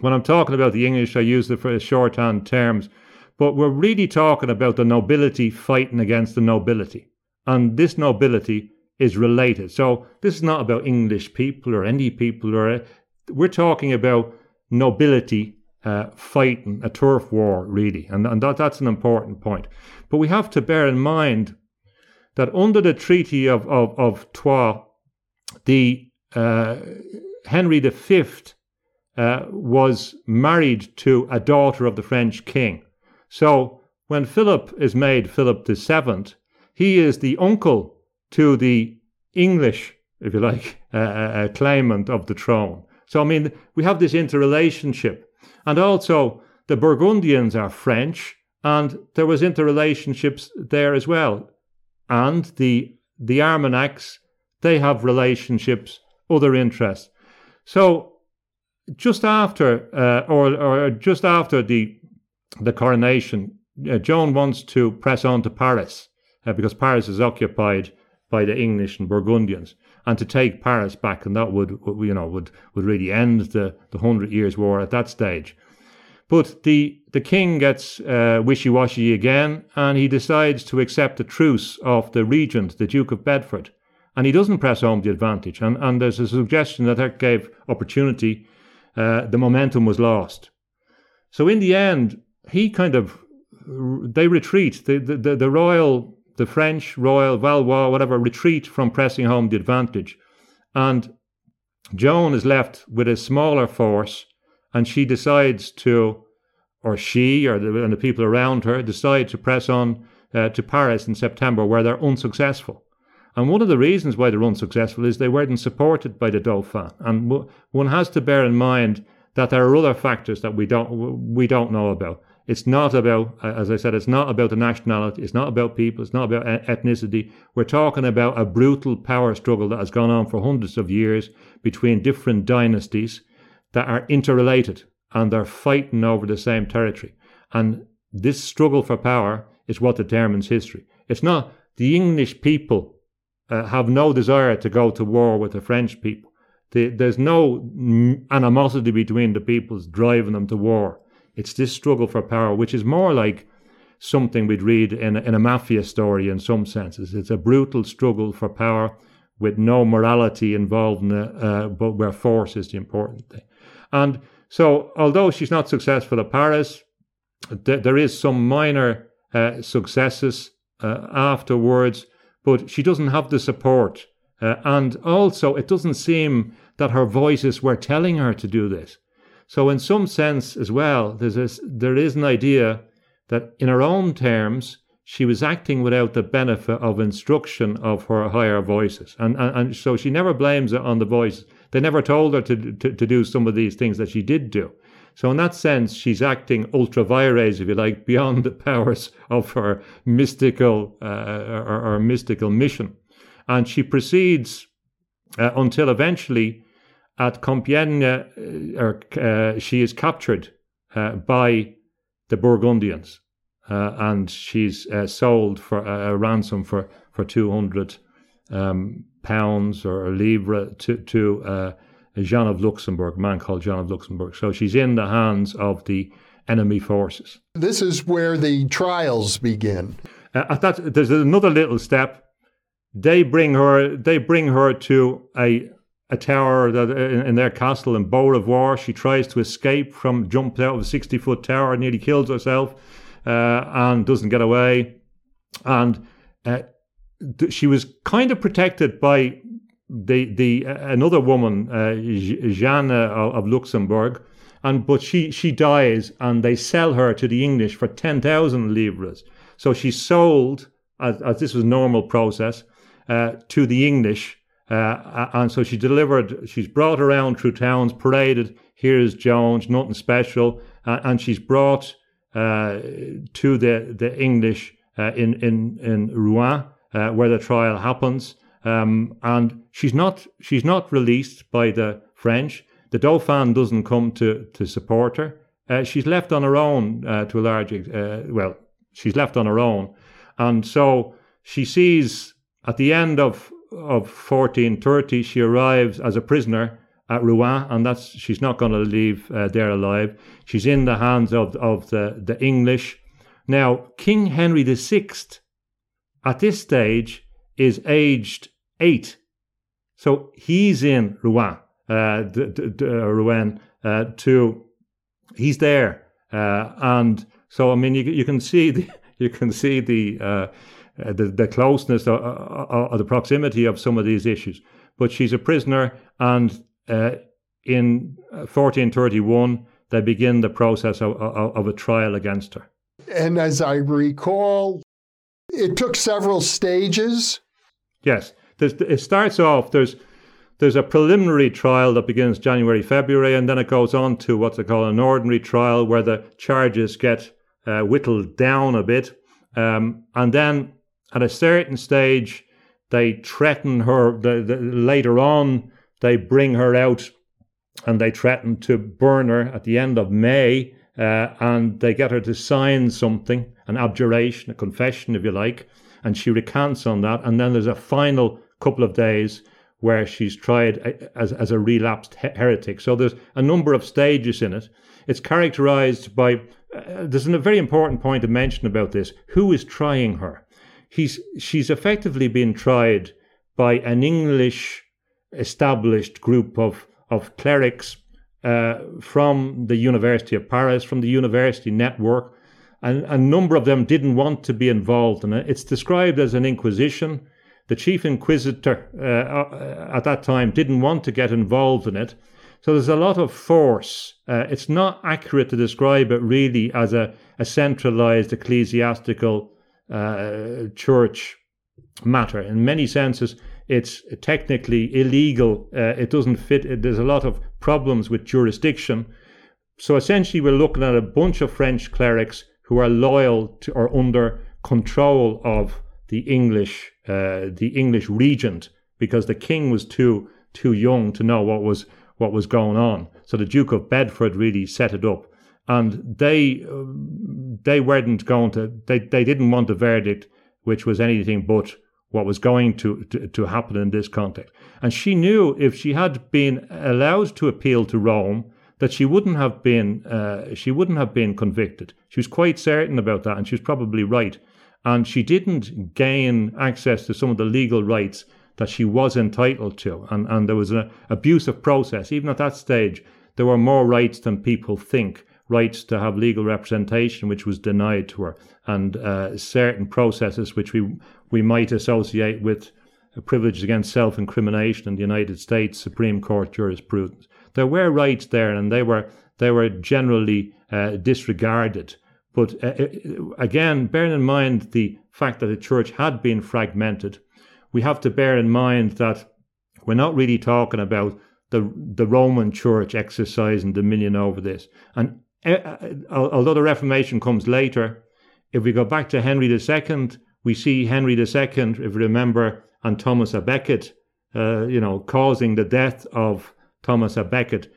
when I'm talking about the English, I use the shorthand terms, but we're really talking about the nobility fighting against the nobility. And this nobility is related. So this is not about English people or any people, or we're talking about nobility uh, fighting a turf war, really. And, and that, that's an important point. But we have to bear in mind that under the Treaty of, of, of Troyes, the uh, Henry V uh, was married to a daughter of the French king. So when Philip is made Philip VII, he is the uncle to the English, if you like, uh, claimant of the throne. So, I mean, we have this interrelationship. And also, the Burgundians are French, and there was interrelationships there as well. And the, the Armagnacs, they have relationships, other interests. So, just after, uh, or, or just after the the coronation, uh, Joan wants to press on to Paris uh, because Paris is occupied by the English and Burgundians, and to take Paris back, and that would, you know, would would really end the the Hundred Years' War at that stage. But the the king gets uh, wishy washy again, and he decides to accept the truce of the regent, the Duke of Bedford, and he doesn't press home the advantage. And and there's a suggestion that that gave opportunity uh, the momentum was lost. So in the end, he kind of they retreat. The, the, the, royal, the French royal Valois, whatever, retreat from pressing home the advantage, and Joan is left with a smaller force, and she decides to, or she or the, and the people around her decide to press on uh, to Paris in September, where they're unsuccessful. And one of the reasons why they're unsuccessful is they weren't supported by the Dauphin. And w- one has to bear in mind that there are other factors that we don't we don't know about. It's not about, as I said, it's not about the nationality. It's not about people. It's not about ethnicity. We're talking about a brutal power struggle that has gone on for hundreds of years between different dynasties that are interrelated and they're fighting over the same territory. And this struggle for power is what determines history. It's not the English people uh, have no desire to go to war with the French people. The, there's no animosity between the peoples driving them to war. It's this struggle for power, which is more like something we'd read in a, in a mafia story in some senses. It's a brutal struggle for power with no morality involved in uh, but where force is the important thing. And so, although she's not successful at Paris, th- there is some minor uh, successes uh, afterwards but she doesn't have the support. Uh, and also, it doesn't seem that her voices were telling her to do this. So, in some sense, as well, there's this, there is an idea that, in her own terms, she was acting without the benefit of instruction of her higher voices. And, and, and so she never blames it on the voice. They never told her to, to, to do some of these things that she did do. So in that sense, she's acting ultra vires, if you like, beyond the powers of her mystical uh, or, or, mystical mission, and she proceeds uh, until eventually, at Compiègne, uh, or, uh, she is captured uh, by the Burgundians, uh, and she's sold for a ransom for for two hundred um, pounds or a livre to to Jean of Luxembourg, a man called Jean of Luxembourg. So she's in the hands of the enemy forces. This is where the trials begin. Uh, at that, there's another little step. They bring her. They bring her to a a tower that in, in their castle in Beaurevoir. She tries to escape from, jumps out of a sixty foot tower, nearly kills herself, uh, and doesn't get away. And uh, th- she was kind of protected by the the uh, another woman, uh, Jeanne of, of, Luxembourg, and but she she dies, and they sell her to the English for ten thousand livres. So she's sold, as, as this was normal process, uh, to the English, uh, and so she delivered. She's brought around through towns, paraded. Here's Jones, nothing special, and she's brought uh, to the the English uh, in in in Rouen, where the trial happens Um, and she's not she's not released by the French. The Dauphin doesn't come to to support her. Uh, she's left on her own uh, to a large uh, well, she's left on her own, and so she sees at the end of of 1430 she arrives as a prisoner at Rouen, and that's she's not going to leave uh, there alive. She's in the hands of of the the English. Now King Henry VI, at this stage, is aged eight, so he's in Rouen, uh, d- d- d- uh, Rouen uh, to he's there, uh, and so I mean you you can see the you can see the. Uh, the, the closeness or, or, or, the proximity of some of these issues. But she's a prisoner, and uh, in 1431 they begin the process of, of, of a trial against her. And as I recall, it took several stages. Yes, there's, it starts off. There's there's a preliminary trial that begins January, February, and then it goes on to what they call an ordinary trial, where the charges get uh, whittled down a bit, um, and then at a certain stage, they threaten her. The, the, later on, they bring her out and they threaten to burn her at the end of May. Uh, and they get her to sign something, an abjuration, a confession, if you like, and she recants on that. And then there's a final couple of days where she's tried as, as a relapsed heretic. So there's a number of stages in it. It's characterized by, uh, there's a very important point to mention about this who is trying her? he's she's effectively been tried by an English established group of of clerics uh, from the University of Paris, from the university network, and a number of them didn't want to be involved in it. It's described as an inquisition. The chief inquisitor uh, uh at that time didn't want to get involved in it. So there's a lot of force. Uh, it's not accurate to describe it really as a, a centralized ecclesiastical uh, church matter. In many senses, it's technically illegal. Uh, it doesn't fit. There's a lot of problems with jurisdiction. So essentially, we're looking at a bunch of French clerics who are loyal to or under control of the English, uh, the English regent, because the king was too too young to know what was what was going on. So the Duke of Bedford really set it up and they they weren't going to they, they didn't want a verdict which was anything but what was going to, to, to happen in this context. And she knew if she had been allowed to appeal to Rome, that she wouldn't have been uh, she wouldn't have been convicted. She was quite certain about that, and she was probably right. And she didn't gain access to some of the legal rights that she was entitled to, and and there was an abusive process. Even at that stage, there were more rights than people think rights to have legal representation, which was denied to her, and uh, certain processes which we we might associate with a privilege against self-incrimination in the United States Supreme Court jurisprudence. There were rights there, and they were they were generally uh, disregarded. But uh, uh again, bearing in mind the fact that the church had been fragmented, we have to bear in mind that we're not really talking about the the Roman Church exercising dominion over this. And Eh, eh, although the Reformation comes later, if we go back to Henry II, we see Henry II, if you remember, and Thomas à Becket, uh, you know, causing the death of Thomas à Becket.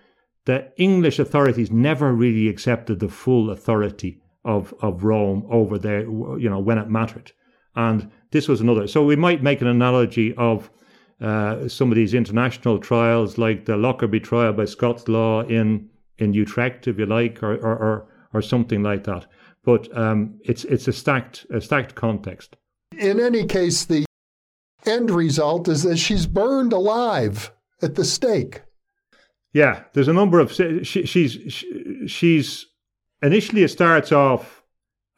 The English authorities never really accepted the full authority of, of Rome over there, you know, when it mattered. And this was another. So we might make an analogy of uh, some of these international trials, like the Lockerbie trial by Scots Law in in Utrecht, if you like, or or, or, or something like that. But um, it's it's a stacked a stacked context. In any case, the end result is that she's burned alive at the stake. Yeah, there's a number of she, she's she, she's initially it starts off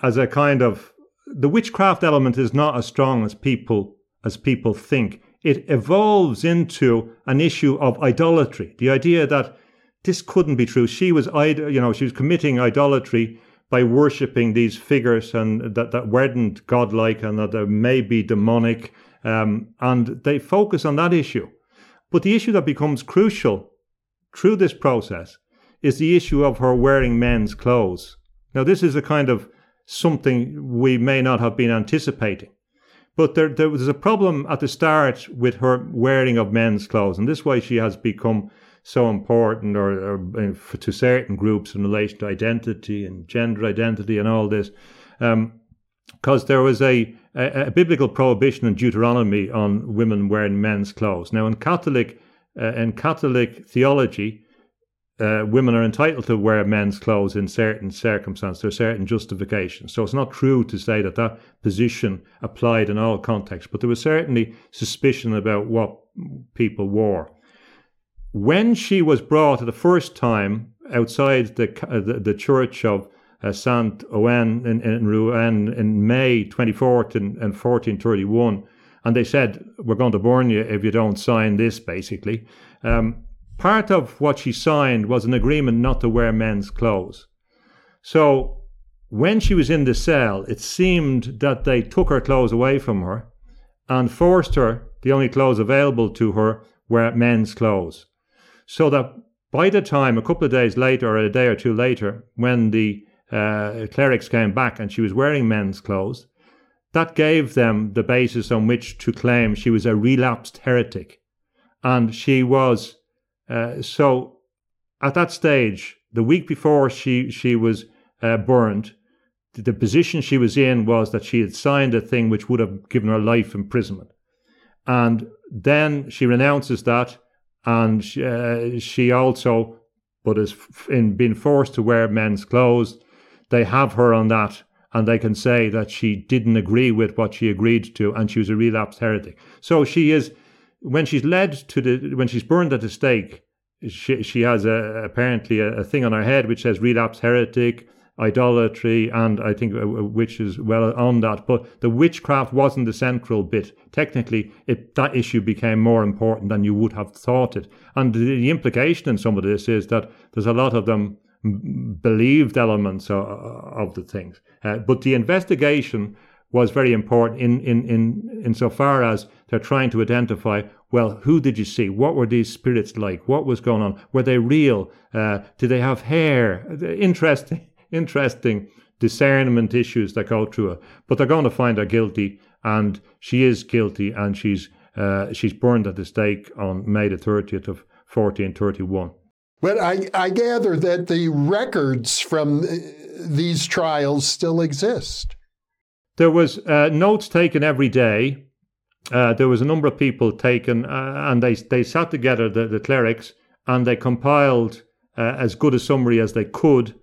as a kind of the witchcraft element is not as strong as people as people think. It evolves into an issue of idolatry. The idea that this couldn't be true. She was, you know, she was committing idolatry by worshipping these figures and that, that weren't godlike and that they may be demonic. Um, and they focus on that issue. But the issue that becomes crucial through this process is the issue of her wearing men's clothes. Now, this is a kind of something we may not have been anticipating. But there, there was a problem at the start with her wearing of men's clothes, and this is why she has become so important or, or to certain groups in relation to identity and gender identity and all this. Because um, there was a, a, a, biblical prohibition in Deuteronomy on women wearing men's clothes. Now, in Catholic in Catholic theology, uh, women are entitled to wear men's clothes in certain circumstances. There are certain justifications. So it's not true to say that that position applied in all contexts, but there was certainly suspicion about what people wore when she was brought the first time outside the uh, the, the, church of uh, Saint Ouen in, in Rouen in May 24th and, and 1431, and they said, We're going to burn you if you don't sign this, basically. Um, part of what she signed was an agreement not to wear men's clothes. So when she was in the cell, it seemed that they took her clothes away from her and forced her, the only clothes available to her were men's clothes. So that by the time, a couple of days later or a day or two later, when the uh, clerics came back and she was wearing men's clothes, that gave them the basis on which to claim she was a relapsed heretic. And she was, uh, so at that stage, the week before she, she was uh, burned, the position she was in was that she had signed a thing which would have given her life imprisonment. And then she renounces that and she, uh, she also, but is in being forced to wear men's clothes, they have her on that, and they can say that she didn't agree with what she agreed to, and she was a relapsed heretic. So she is, when she's led to the, when she's burned at the stake, she she has a apparently a, a thing on her head which says relapsed heretic idolatry, and I think uh, uh, which is well on that. But the witchcraft wasn't the central bit. Technically, it, that issue became more important than you would have thought it. And the, the implication in some of this is that there's a lot of them believed elements of, of the things. Uh, but the investigation was very important in, in, in, insofar as they're trying to identify well, who did you see? What were these spirits like? What was going on? Were they real? Uh, did they have hair? Interesting interesting discernment issues that go through her. But they're going to find her guilty, and she is guilty, and she's uh, she's burned at the stake on May the 30th of 1431. But I, I gather that the records from uh, these trials still exist. There was uh, notes taken every day. Uh, there was a number of people taken, uh, and they they sat together, the, the clerics, and they compiled uh, as good a summary as they could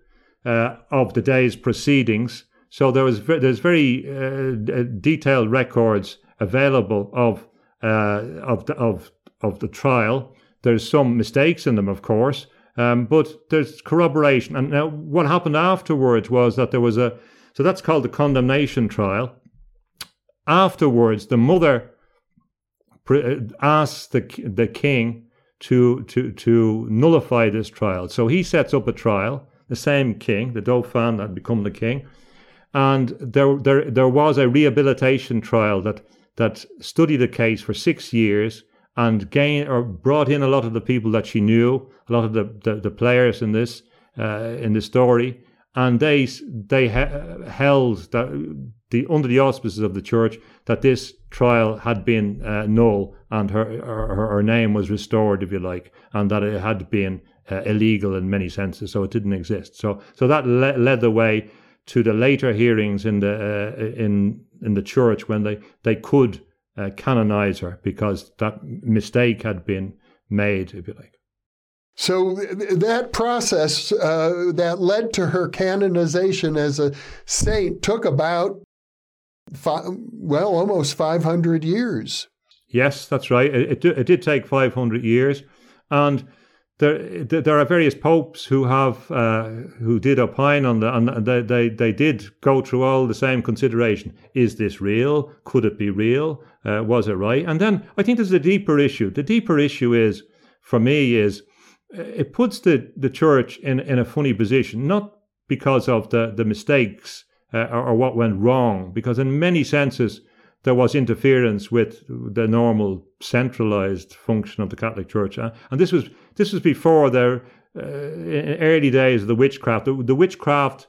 uh, of the day's proceedings. So there was there's very detailed records available of of the, of of the trial. There's some mistakes in them, of course, um, but there's corroboration. And now, what happened afterwards was that there was a so that's called the condemnation trial. Afterwards, the mother uh, asked the the king to to to nullify this trial. So he sets up a trial the same king, the Dauphin had become the king. And there, there, there was a rehabilitation trial that, that studied the case for six years and gained or brought in a lot of the people that she knew, a lot of the, the, the players in this uh, in the story, and they they ha- held that the under the auspices of the church that this trial had been uh, null and her, her her name was restored, if you like, and that it had been uh, illegal in many senses, so it didn't exist. So, so that le- led the way to the later hearings in the uh, in in the church when they they could uh, canonize her because that mistake had been made, if you like. So th- that process uh, that led to her canonization as a saint took about five, well almost 500 years. Yes, that's right. It, it, it did take 500 years, and there, there are various popes who have uh, who did opine on the and they, they they did go through all the same consideration. Is this real? Could it be real? Uh, was it right? And then I think there's a deeper issue. The deeper issue is for me is uh, it puts the the church in in a funny position, not because of the the mistakes uh, or, or what went wrong, because in many senses there was interference with the normal centralized function of the Catholic Church, uh, and this was this was before the uh, early days of the witchcraft. The, the witchcraft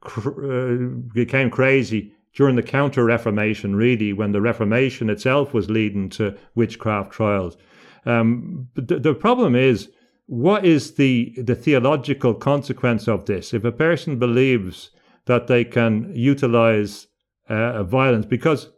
cr- uh, became crazy during the Counter Reformation, really, when the Reformation itself was leading to witchcraft trials. Um, but the, the problem is, what is the, the theological consequence of this? If a person believes that they can utilize uh, violence, because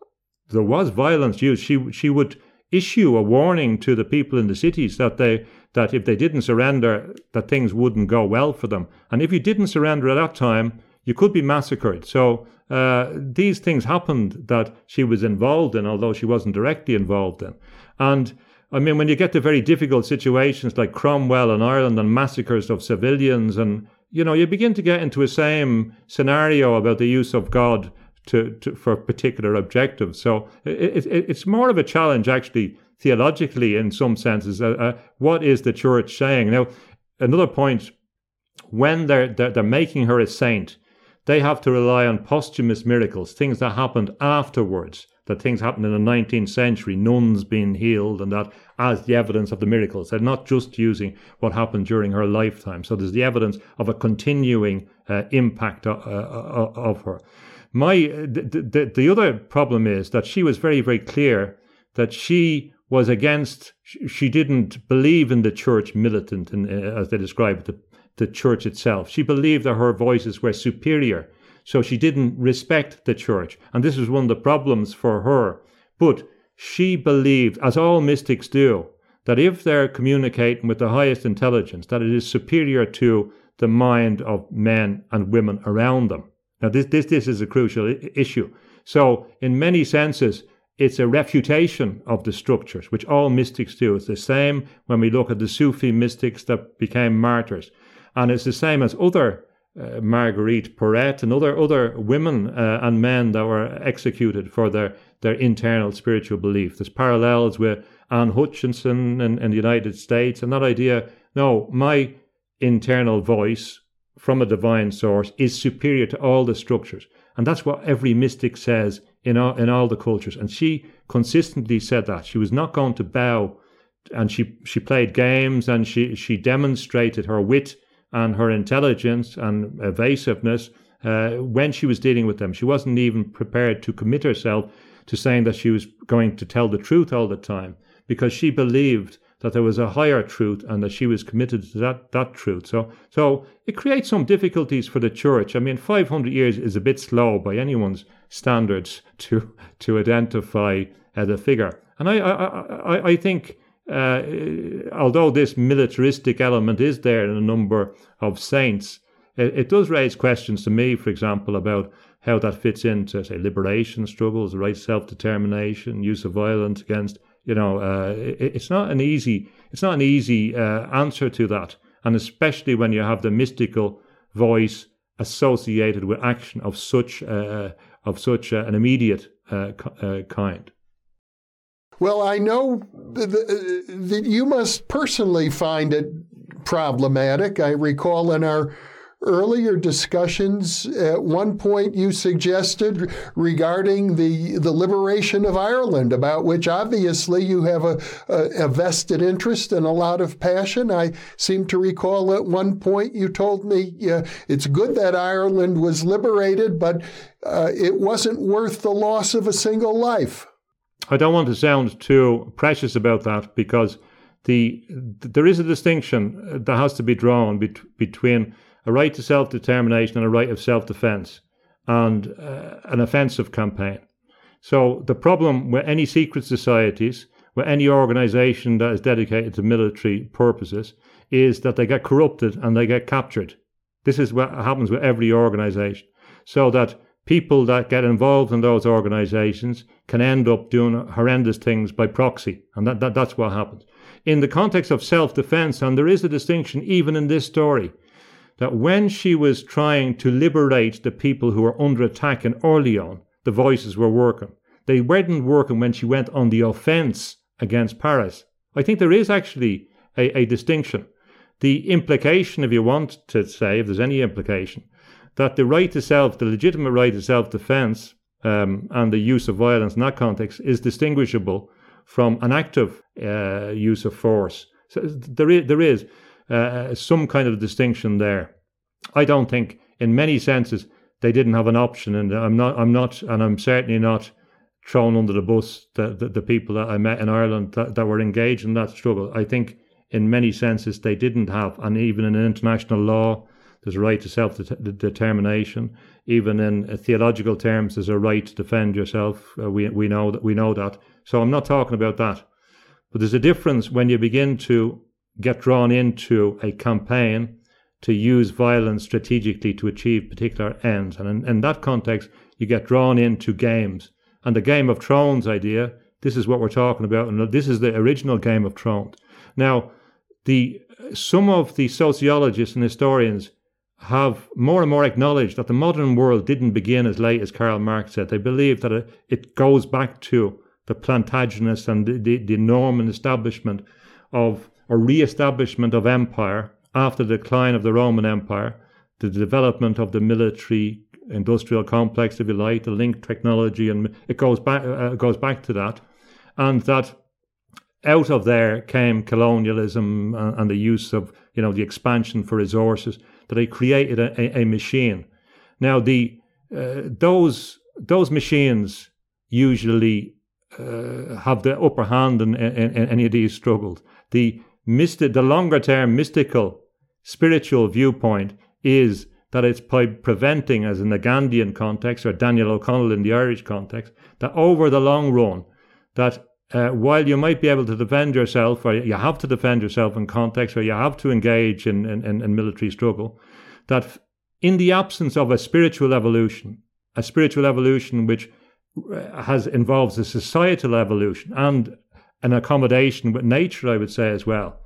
there was violence used, she she would issue a warning to the people in the cities that they that if they didn't surrender, that things wouldn't go well for them. And if you didn't surrender at that time, you could be massacred. So uh, these things happened that she was involved in, although she wasn't directly involved in. And I mean, when you get to very difficult situations like Cromwell in Ireland and massacres of civilians, and you know, you begin to get into a same scenario about the use of God to, to for particular objectives. So it, it, it's more of a challenge, actually, theologically, in some senses. Uh, uh, what is the church saying now? Another point: when they're, they're they're making her a saint, they have to rely on posthumous miracles, things that happened afterwards, that things happened in the 19th century, nuns being healed, and that as the evidence of the miracles. They're not just using what happened during her lifetime. So there's the evidence of a continuing uh, impact of, uh, uh, of her. My the, the, the other problem is that she was very very clear that she was against. She didn't believe in the church militant, in, uh, as they describe the, the church itself. She believed that her voices were superior, so she didn't respect the church. And this was one of the problems for her. But she believed, as all mystics do, that if they're communicating with the highest intelligence, that it is superior to the mind of men and women around them. Now, this, this, this is a crucial I- issue. So, in many senses, it's a refutation of the structures, which all mystics do. It's the same when we look at the Sufi mystics that became martyrs. And it's the same as other uh, Marguerite Porete and other other women uh, and men that were executed for their their internal spiritual belief. There's parallels with Anne Hutchinson in, in the United States, and that idea. No, my internal voice from a divine source is superior to all the structures, and that's what every mystic says in all in all the cultures. And she consistently said that she was not going to bow, and she she played games and she she demonstrated her wit and her intelligence and evasiveness uh, when she was dealing with them. She wasn't even prepared to commit herself to saying that she was going to tell the truth all the time because she believed that there was a higher truth and that she was committed to that, that truth. So, so it creates some difficulties for the church. I mean, 500 years is a bit slow by anyone's standards to, to identify uh, the figure. And I, I, I, I think uh, although this militaristic element is there in a number of saints, it, it, does raise questions to me, for example, about how that fits into, say, liberation struggles, right self determination, use of violence against. You know, uh, it, it's not an easy, it's not an easy uh, answer to that, and especially when you have the mystical voice associated with action of such uh, of such an immediate uh, uh, kind. Well, I know that you must personally find it problematic. I recall in our earlier discussions, at one point you suggested regarding the, the liberation of Ireland, about which obviously you have a, a, a, vested interest and a lot of passion. I seem to recall at one point you told me uh, it's good that Ireland was liberated, but uh, it wasn't worth the loss of a single life. I don't want to sound too precious about that because the there is a distinction that has to be drawn bet- between a right to self determination and a right of self defense and uh, an offensive campaign. So the problem with any secret societies, with any organization that is dedicated to military purposes, is that they get corrupted and they get captured. This is what happens with every organization. So that people that get involved in those organizations can end up doing horrendous things by proxy. And that, that, that's what happens. In the context of self defense, and there is a distinction even in this story, that when she was trying to liberate the people who were under attack in Orleans, the voices were working. They weren't working when she went on the offense against Paris. I think there is actually a, a distinction. The implication, if you want to say, if there's any implication, that the right to self, the legitimate right to self defense, um, and the use of violence in that context is distinguishable from an active uh, use of force. So there is, there is uh, some kind of distinction there. I don't think, in many senses, they didn't have an option. And I'm not, I'm not, and I'm certainly not thrown under the bus the, the, the people that I met in Ireland that, that were engaged in that struggle. I think in many senses they didn't have, and even in international law, there's a right to self determination. Even in theological terms, there's a right to defend yourself. Uh, we we know that we know that. So I'm not talking about that, but there's a difference when you begin to get drawn into a campaign to use violence strategically to achieve particular ends, and in, in that context, you get drawn into games. And the Game of Thrones idea, this is what we're talking about, and this is the original Game of Thrones. Now, the some of the sociologists and historians have more and more acknowledged that the modern world didn't begin as late as Karl Marx said. They believe that it, it goes back to the Plantagenets and the, the, the Norman establishment of or re-establishment of empire after the decline of the Roman Empire, the development of the military industrial complex, if you like, the link technology, and it goes back uh, goes back to that, and that out of there came colonialism and, and the use of you know the expansion for resources that they created a, a machine. Now, the uh, those those machines usually uh, have the upper hand in, in, in, any of these struggles. The mystic, the longer term mystical spiritual viewpoint is that it's by preventing, as in the Gandhian context or Daniel O'Connell in the Irish context, that over the long run, that uh, while you might be able to defend yourself, or you have to defend yourself in context, or you have to engage in, in, in military struggle, that in the absence of a spiritual evolution, a spiritual evolution which uh, has involves a societal evolution and an accommodation with nature, I would say as well,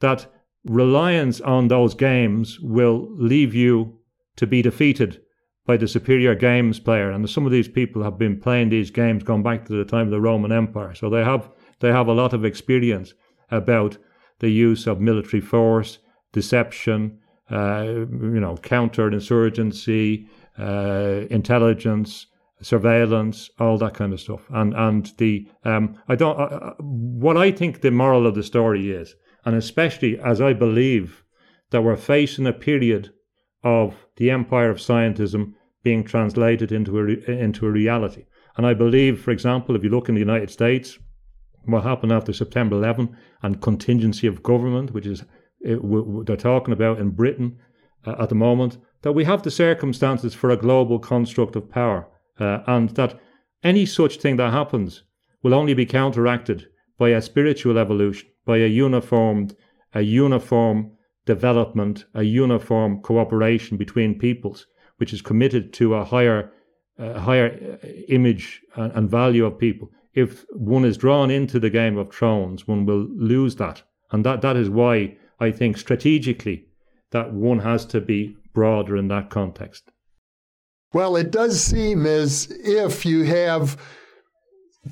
that reliance on those games will leave you to be defeated by the superior games player. And some of these people have been playing these games going back to the time of the Roman Empire. So they have they have a lot of experience about the use of military force, deception, uh, you know, counterinsurgency, uh, intelligence, surveillance, all that kind of stuff. And and the um, I don't uh, uh, what I think the moral of the story is, and especially as I believe that we're facing a period of the empire of scientism being translated into a, into a reality. And I believe, for example, if you look in the United States, what happened after September 11 and contingency of government, which is it, they're talking about in Britain uh, at the moment, that we have the circumstances for a global construct of power, uh, and that any such thing that happens will only be counteracted by a spiritual evolution, by a uniformed, a uniform development, a uniform cooperation between peoples, which is committed to a higher, uh, higher uh, image and, and value of people. If one is drawn into the Game of Thrones, one will lose that, and that that is why I think strategically that one has to be broader in that context. Well, it does seem as if you have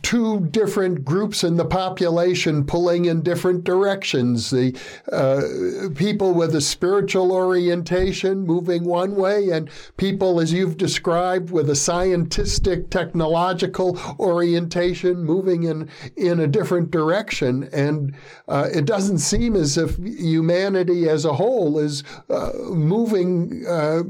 two different groups in the population pulling in different directions. The uh, people with a spiritual orientation moving one way, and people, as you've described, with a scientific, technological orientation moving in in a different direction. And uh, it doesn't seem as if humanity as a whole is uh, moving uh,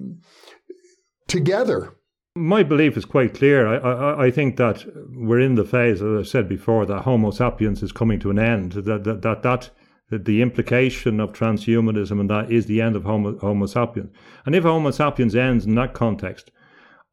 together. My belief is quite clear. I, I, I, think that we're in the phase, as I said before, that Homo sapiens is coming to an end. That that that, that, that the implication of transhumanism and that is the end of Homo, Homo sapiens. And if Homo sapiens ends in that context,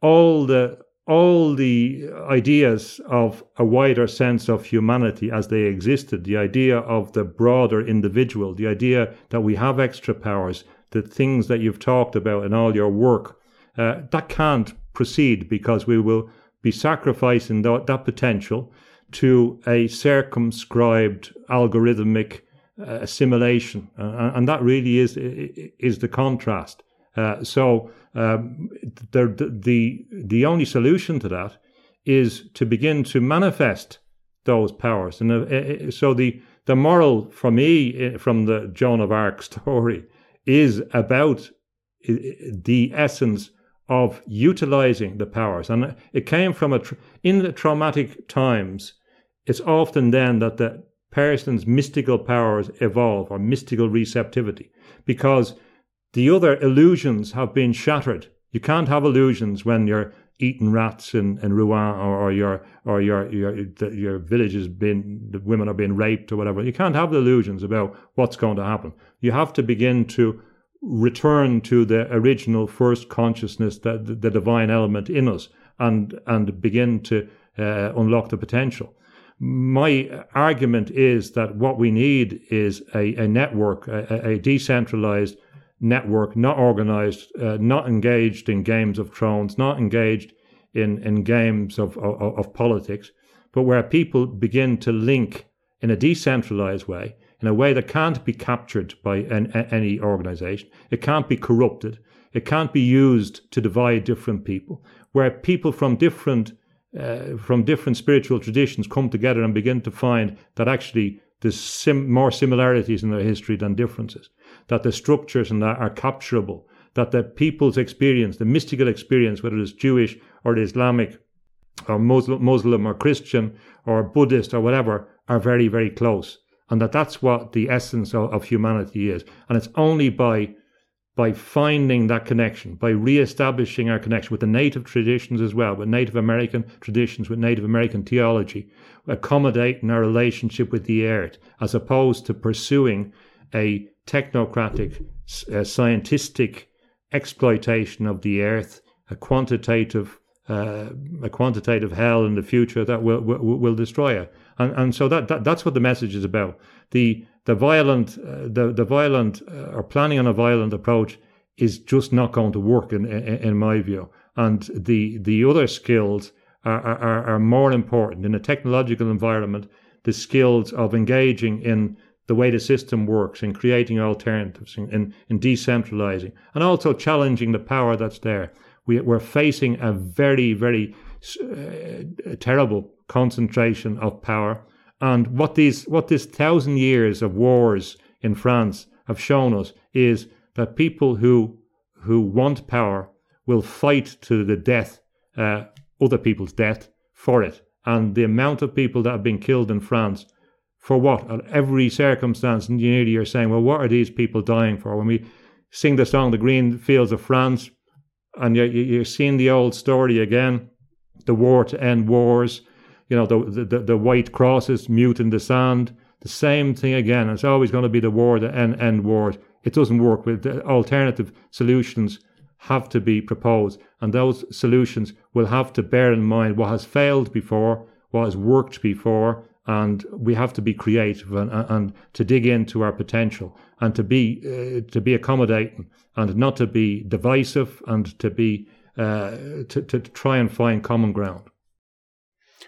all the all the ideas of a wider sense of humanity as they existed, the idea of the broader individual, the idea that we have extra powers, the things that you've talked about in all your work, uh, that can't proceed because we will be sacrificing that, that potential to a circumscribed algorithmic uh, assimilation, uh, and that really is is the contrast. Uh, so um, the, the the only solution to that is to begin to manifest those powers, and uh, so the the moral for me from the Joan of Arc story is about the essence of utilizing the powers. And it came from a, in the traumatic times, it's often then that the person's mystical powers evolve or mystical receptivity because the other illusions have been shattered You can't have illusions when you're eating rats in, in Rouen or, or your or your your your village is being the women are being raped or whatever. You can't have illusions about what's going to happen. You have to begin to return to the original first consciousness, that the, the divine element in us, and and begin to uh, unlock the potential. My argument is that what we need is a, a network, a, a decentralized network, not organized, uh, not engaged in games of thrones, not engaged in, in games of, of, of politics, but where people begin to link in a decentralized way, in a way that can't be captured by an, any organization. It can't be corrupted. It can't be used to divide different people, where people from different uh, from different spiritual traditions come together and begin to find that actually there's sim- more similarities in their history than differences that the structures and that are capturable, that the people's experience, the mystical experience, whether it's Jewish or Islamic or Muslim, Muslim or Christian or Buddhist or whatever, are very, very close. And that that's what the essence of, of humanity is. And it's only by by finding that connection, by re-establishing our connection with the native traditions as well, with Native American traditions, with Native American theology, accommodating our relationship with the earth, as opposed to pursuing a technocratic, uh, scientific exploitation of the earth, a quantitative, uh, a quantitative hell in the future that will will, will destroy it. And, and so that, that that's what the message is about. The the violent, uh, the the violent, uh, or planning on a violent approach is just not going to work in in, in my view. And the the other skills are, are, are more important in a technological environment. The skills of engaging in the way the system works in creating alternatives, in, in, in decentralizing, and also challenging the power that's there. We, we're facing a very, very uh, terrible concentration of power. And what these, what this thousand years of wars in France have shown us is that people who who want power will fight to the death, uh, other people's death, for it. And the amount of people that have been killed in France for what? At every circumstance, nearly you're saying, well, what are these people dying for? When we sing the song, The Green Fields of France, and you're, you're seeing the old story again, the war to end wars, you know, the, the, the white crosses mute in the sand, the same thing again. It's always going to be the war the end, end wars. It doesn't work with alternative solutions have to be proposed, and those solutions will have to bear in mind what has failed before, what has worked before, and we have to be creative and, and to dig into our potential and to be uh, to be accommodating and not to be divisive and to be uh, to, to try and find common ground.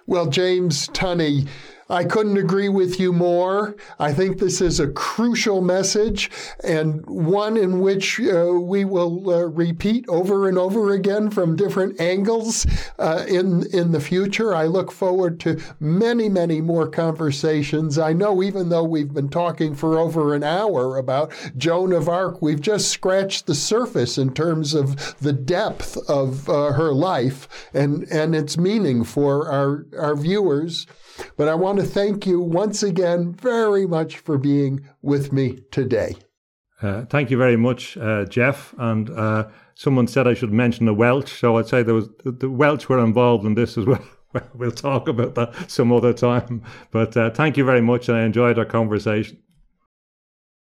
Well, James Tunney, I couldn't agree with you more. I think this is a crucial message and one in which uh, we will uh, repeat over and over again from different angles uh, in in the future. I look forward to many, many more conversations. I know even though we've been talking for over an hour about Joan of Arc, we've just scratched the surface in terms of the depth of uh, her life and and its meaning for our our viewers. But I want to thank you once again very much for being with me today. Uh, thank you very much, uh, Jeff. And uh, someone said I should mention the Welsh, so I'd say there was the Welsh were involved in this as well. we'll talk about that some other time. But uh, thank you very much, and I enjoyed our conversation.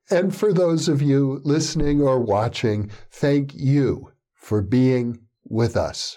And for those of you listening or watching, thank you for being with us.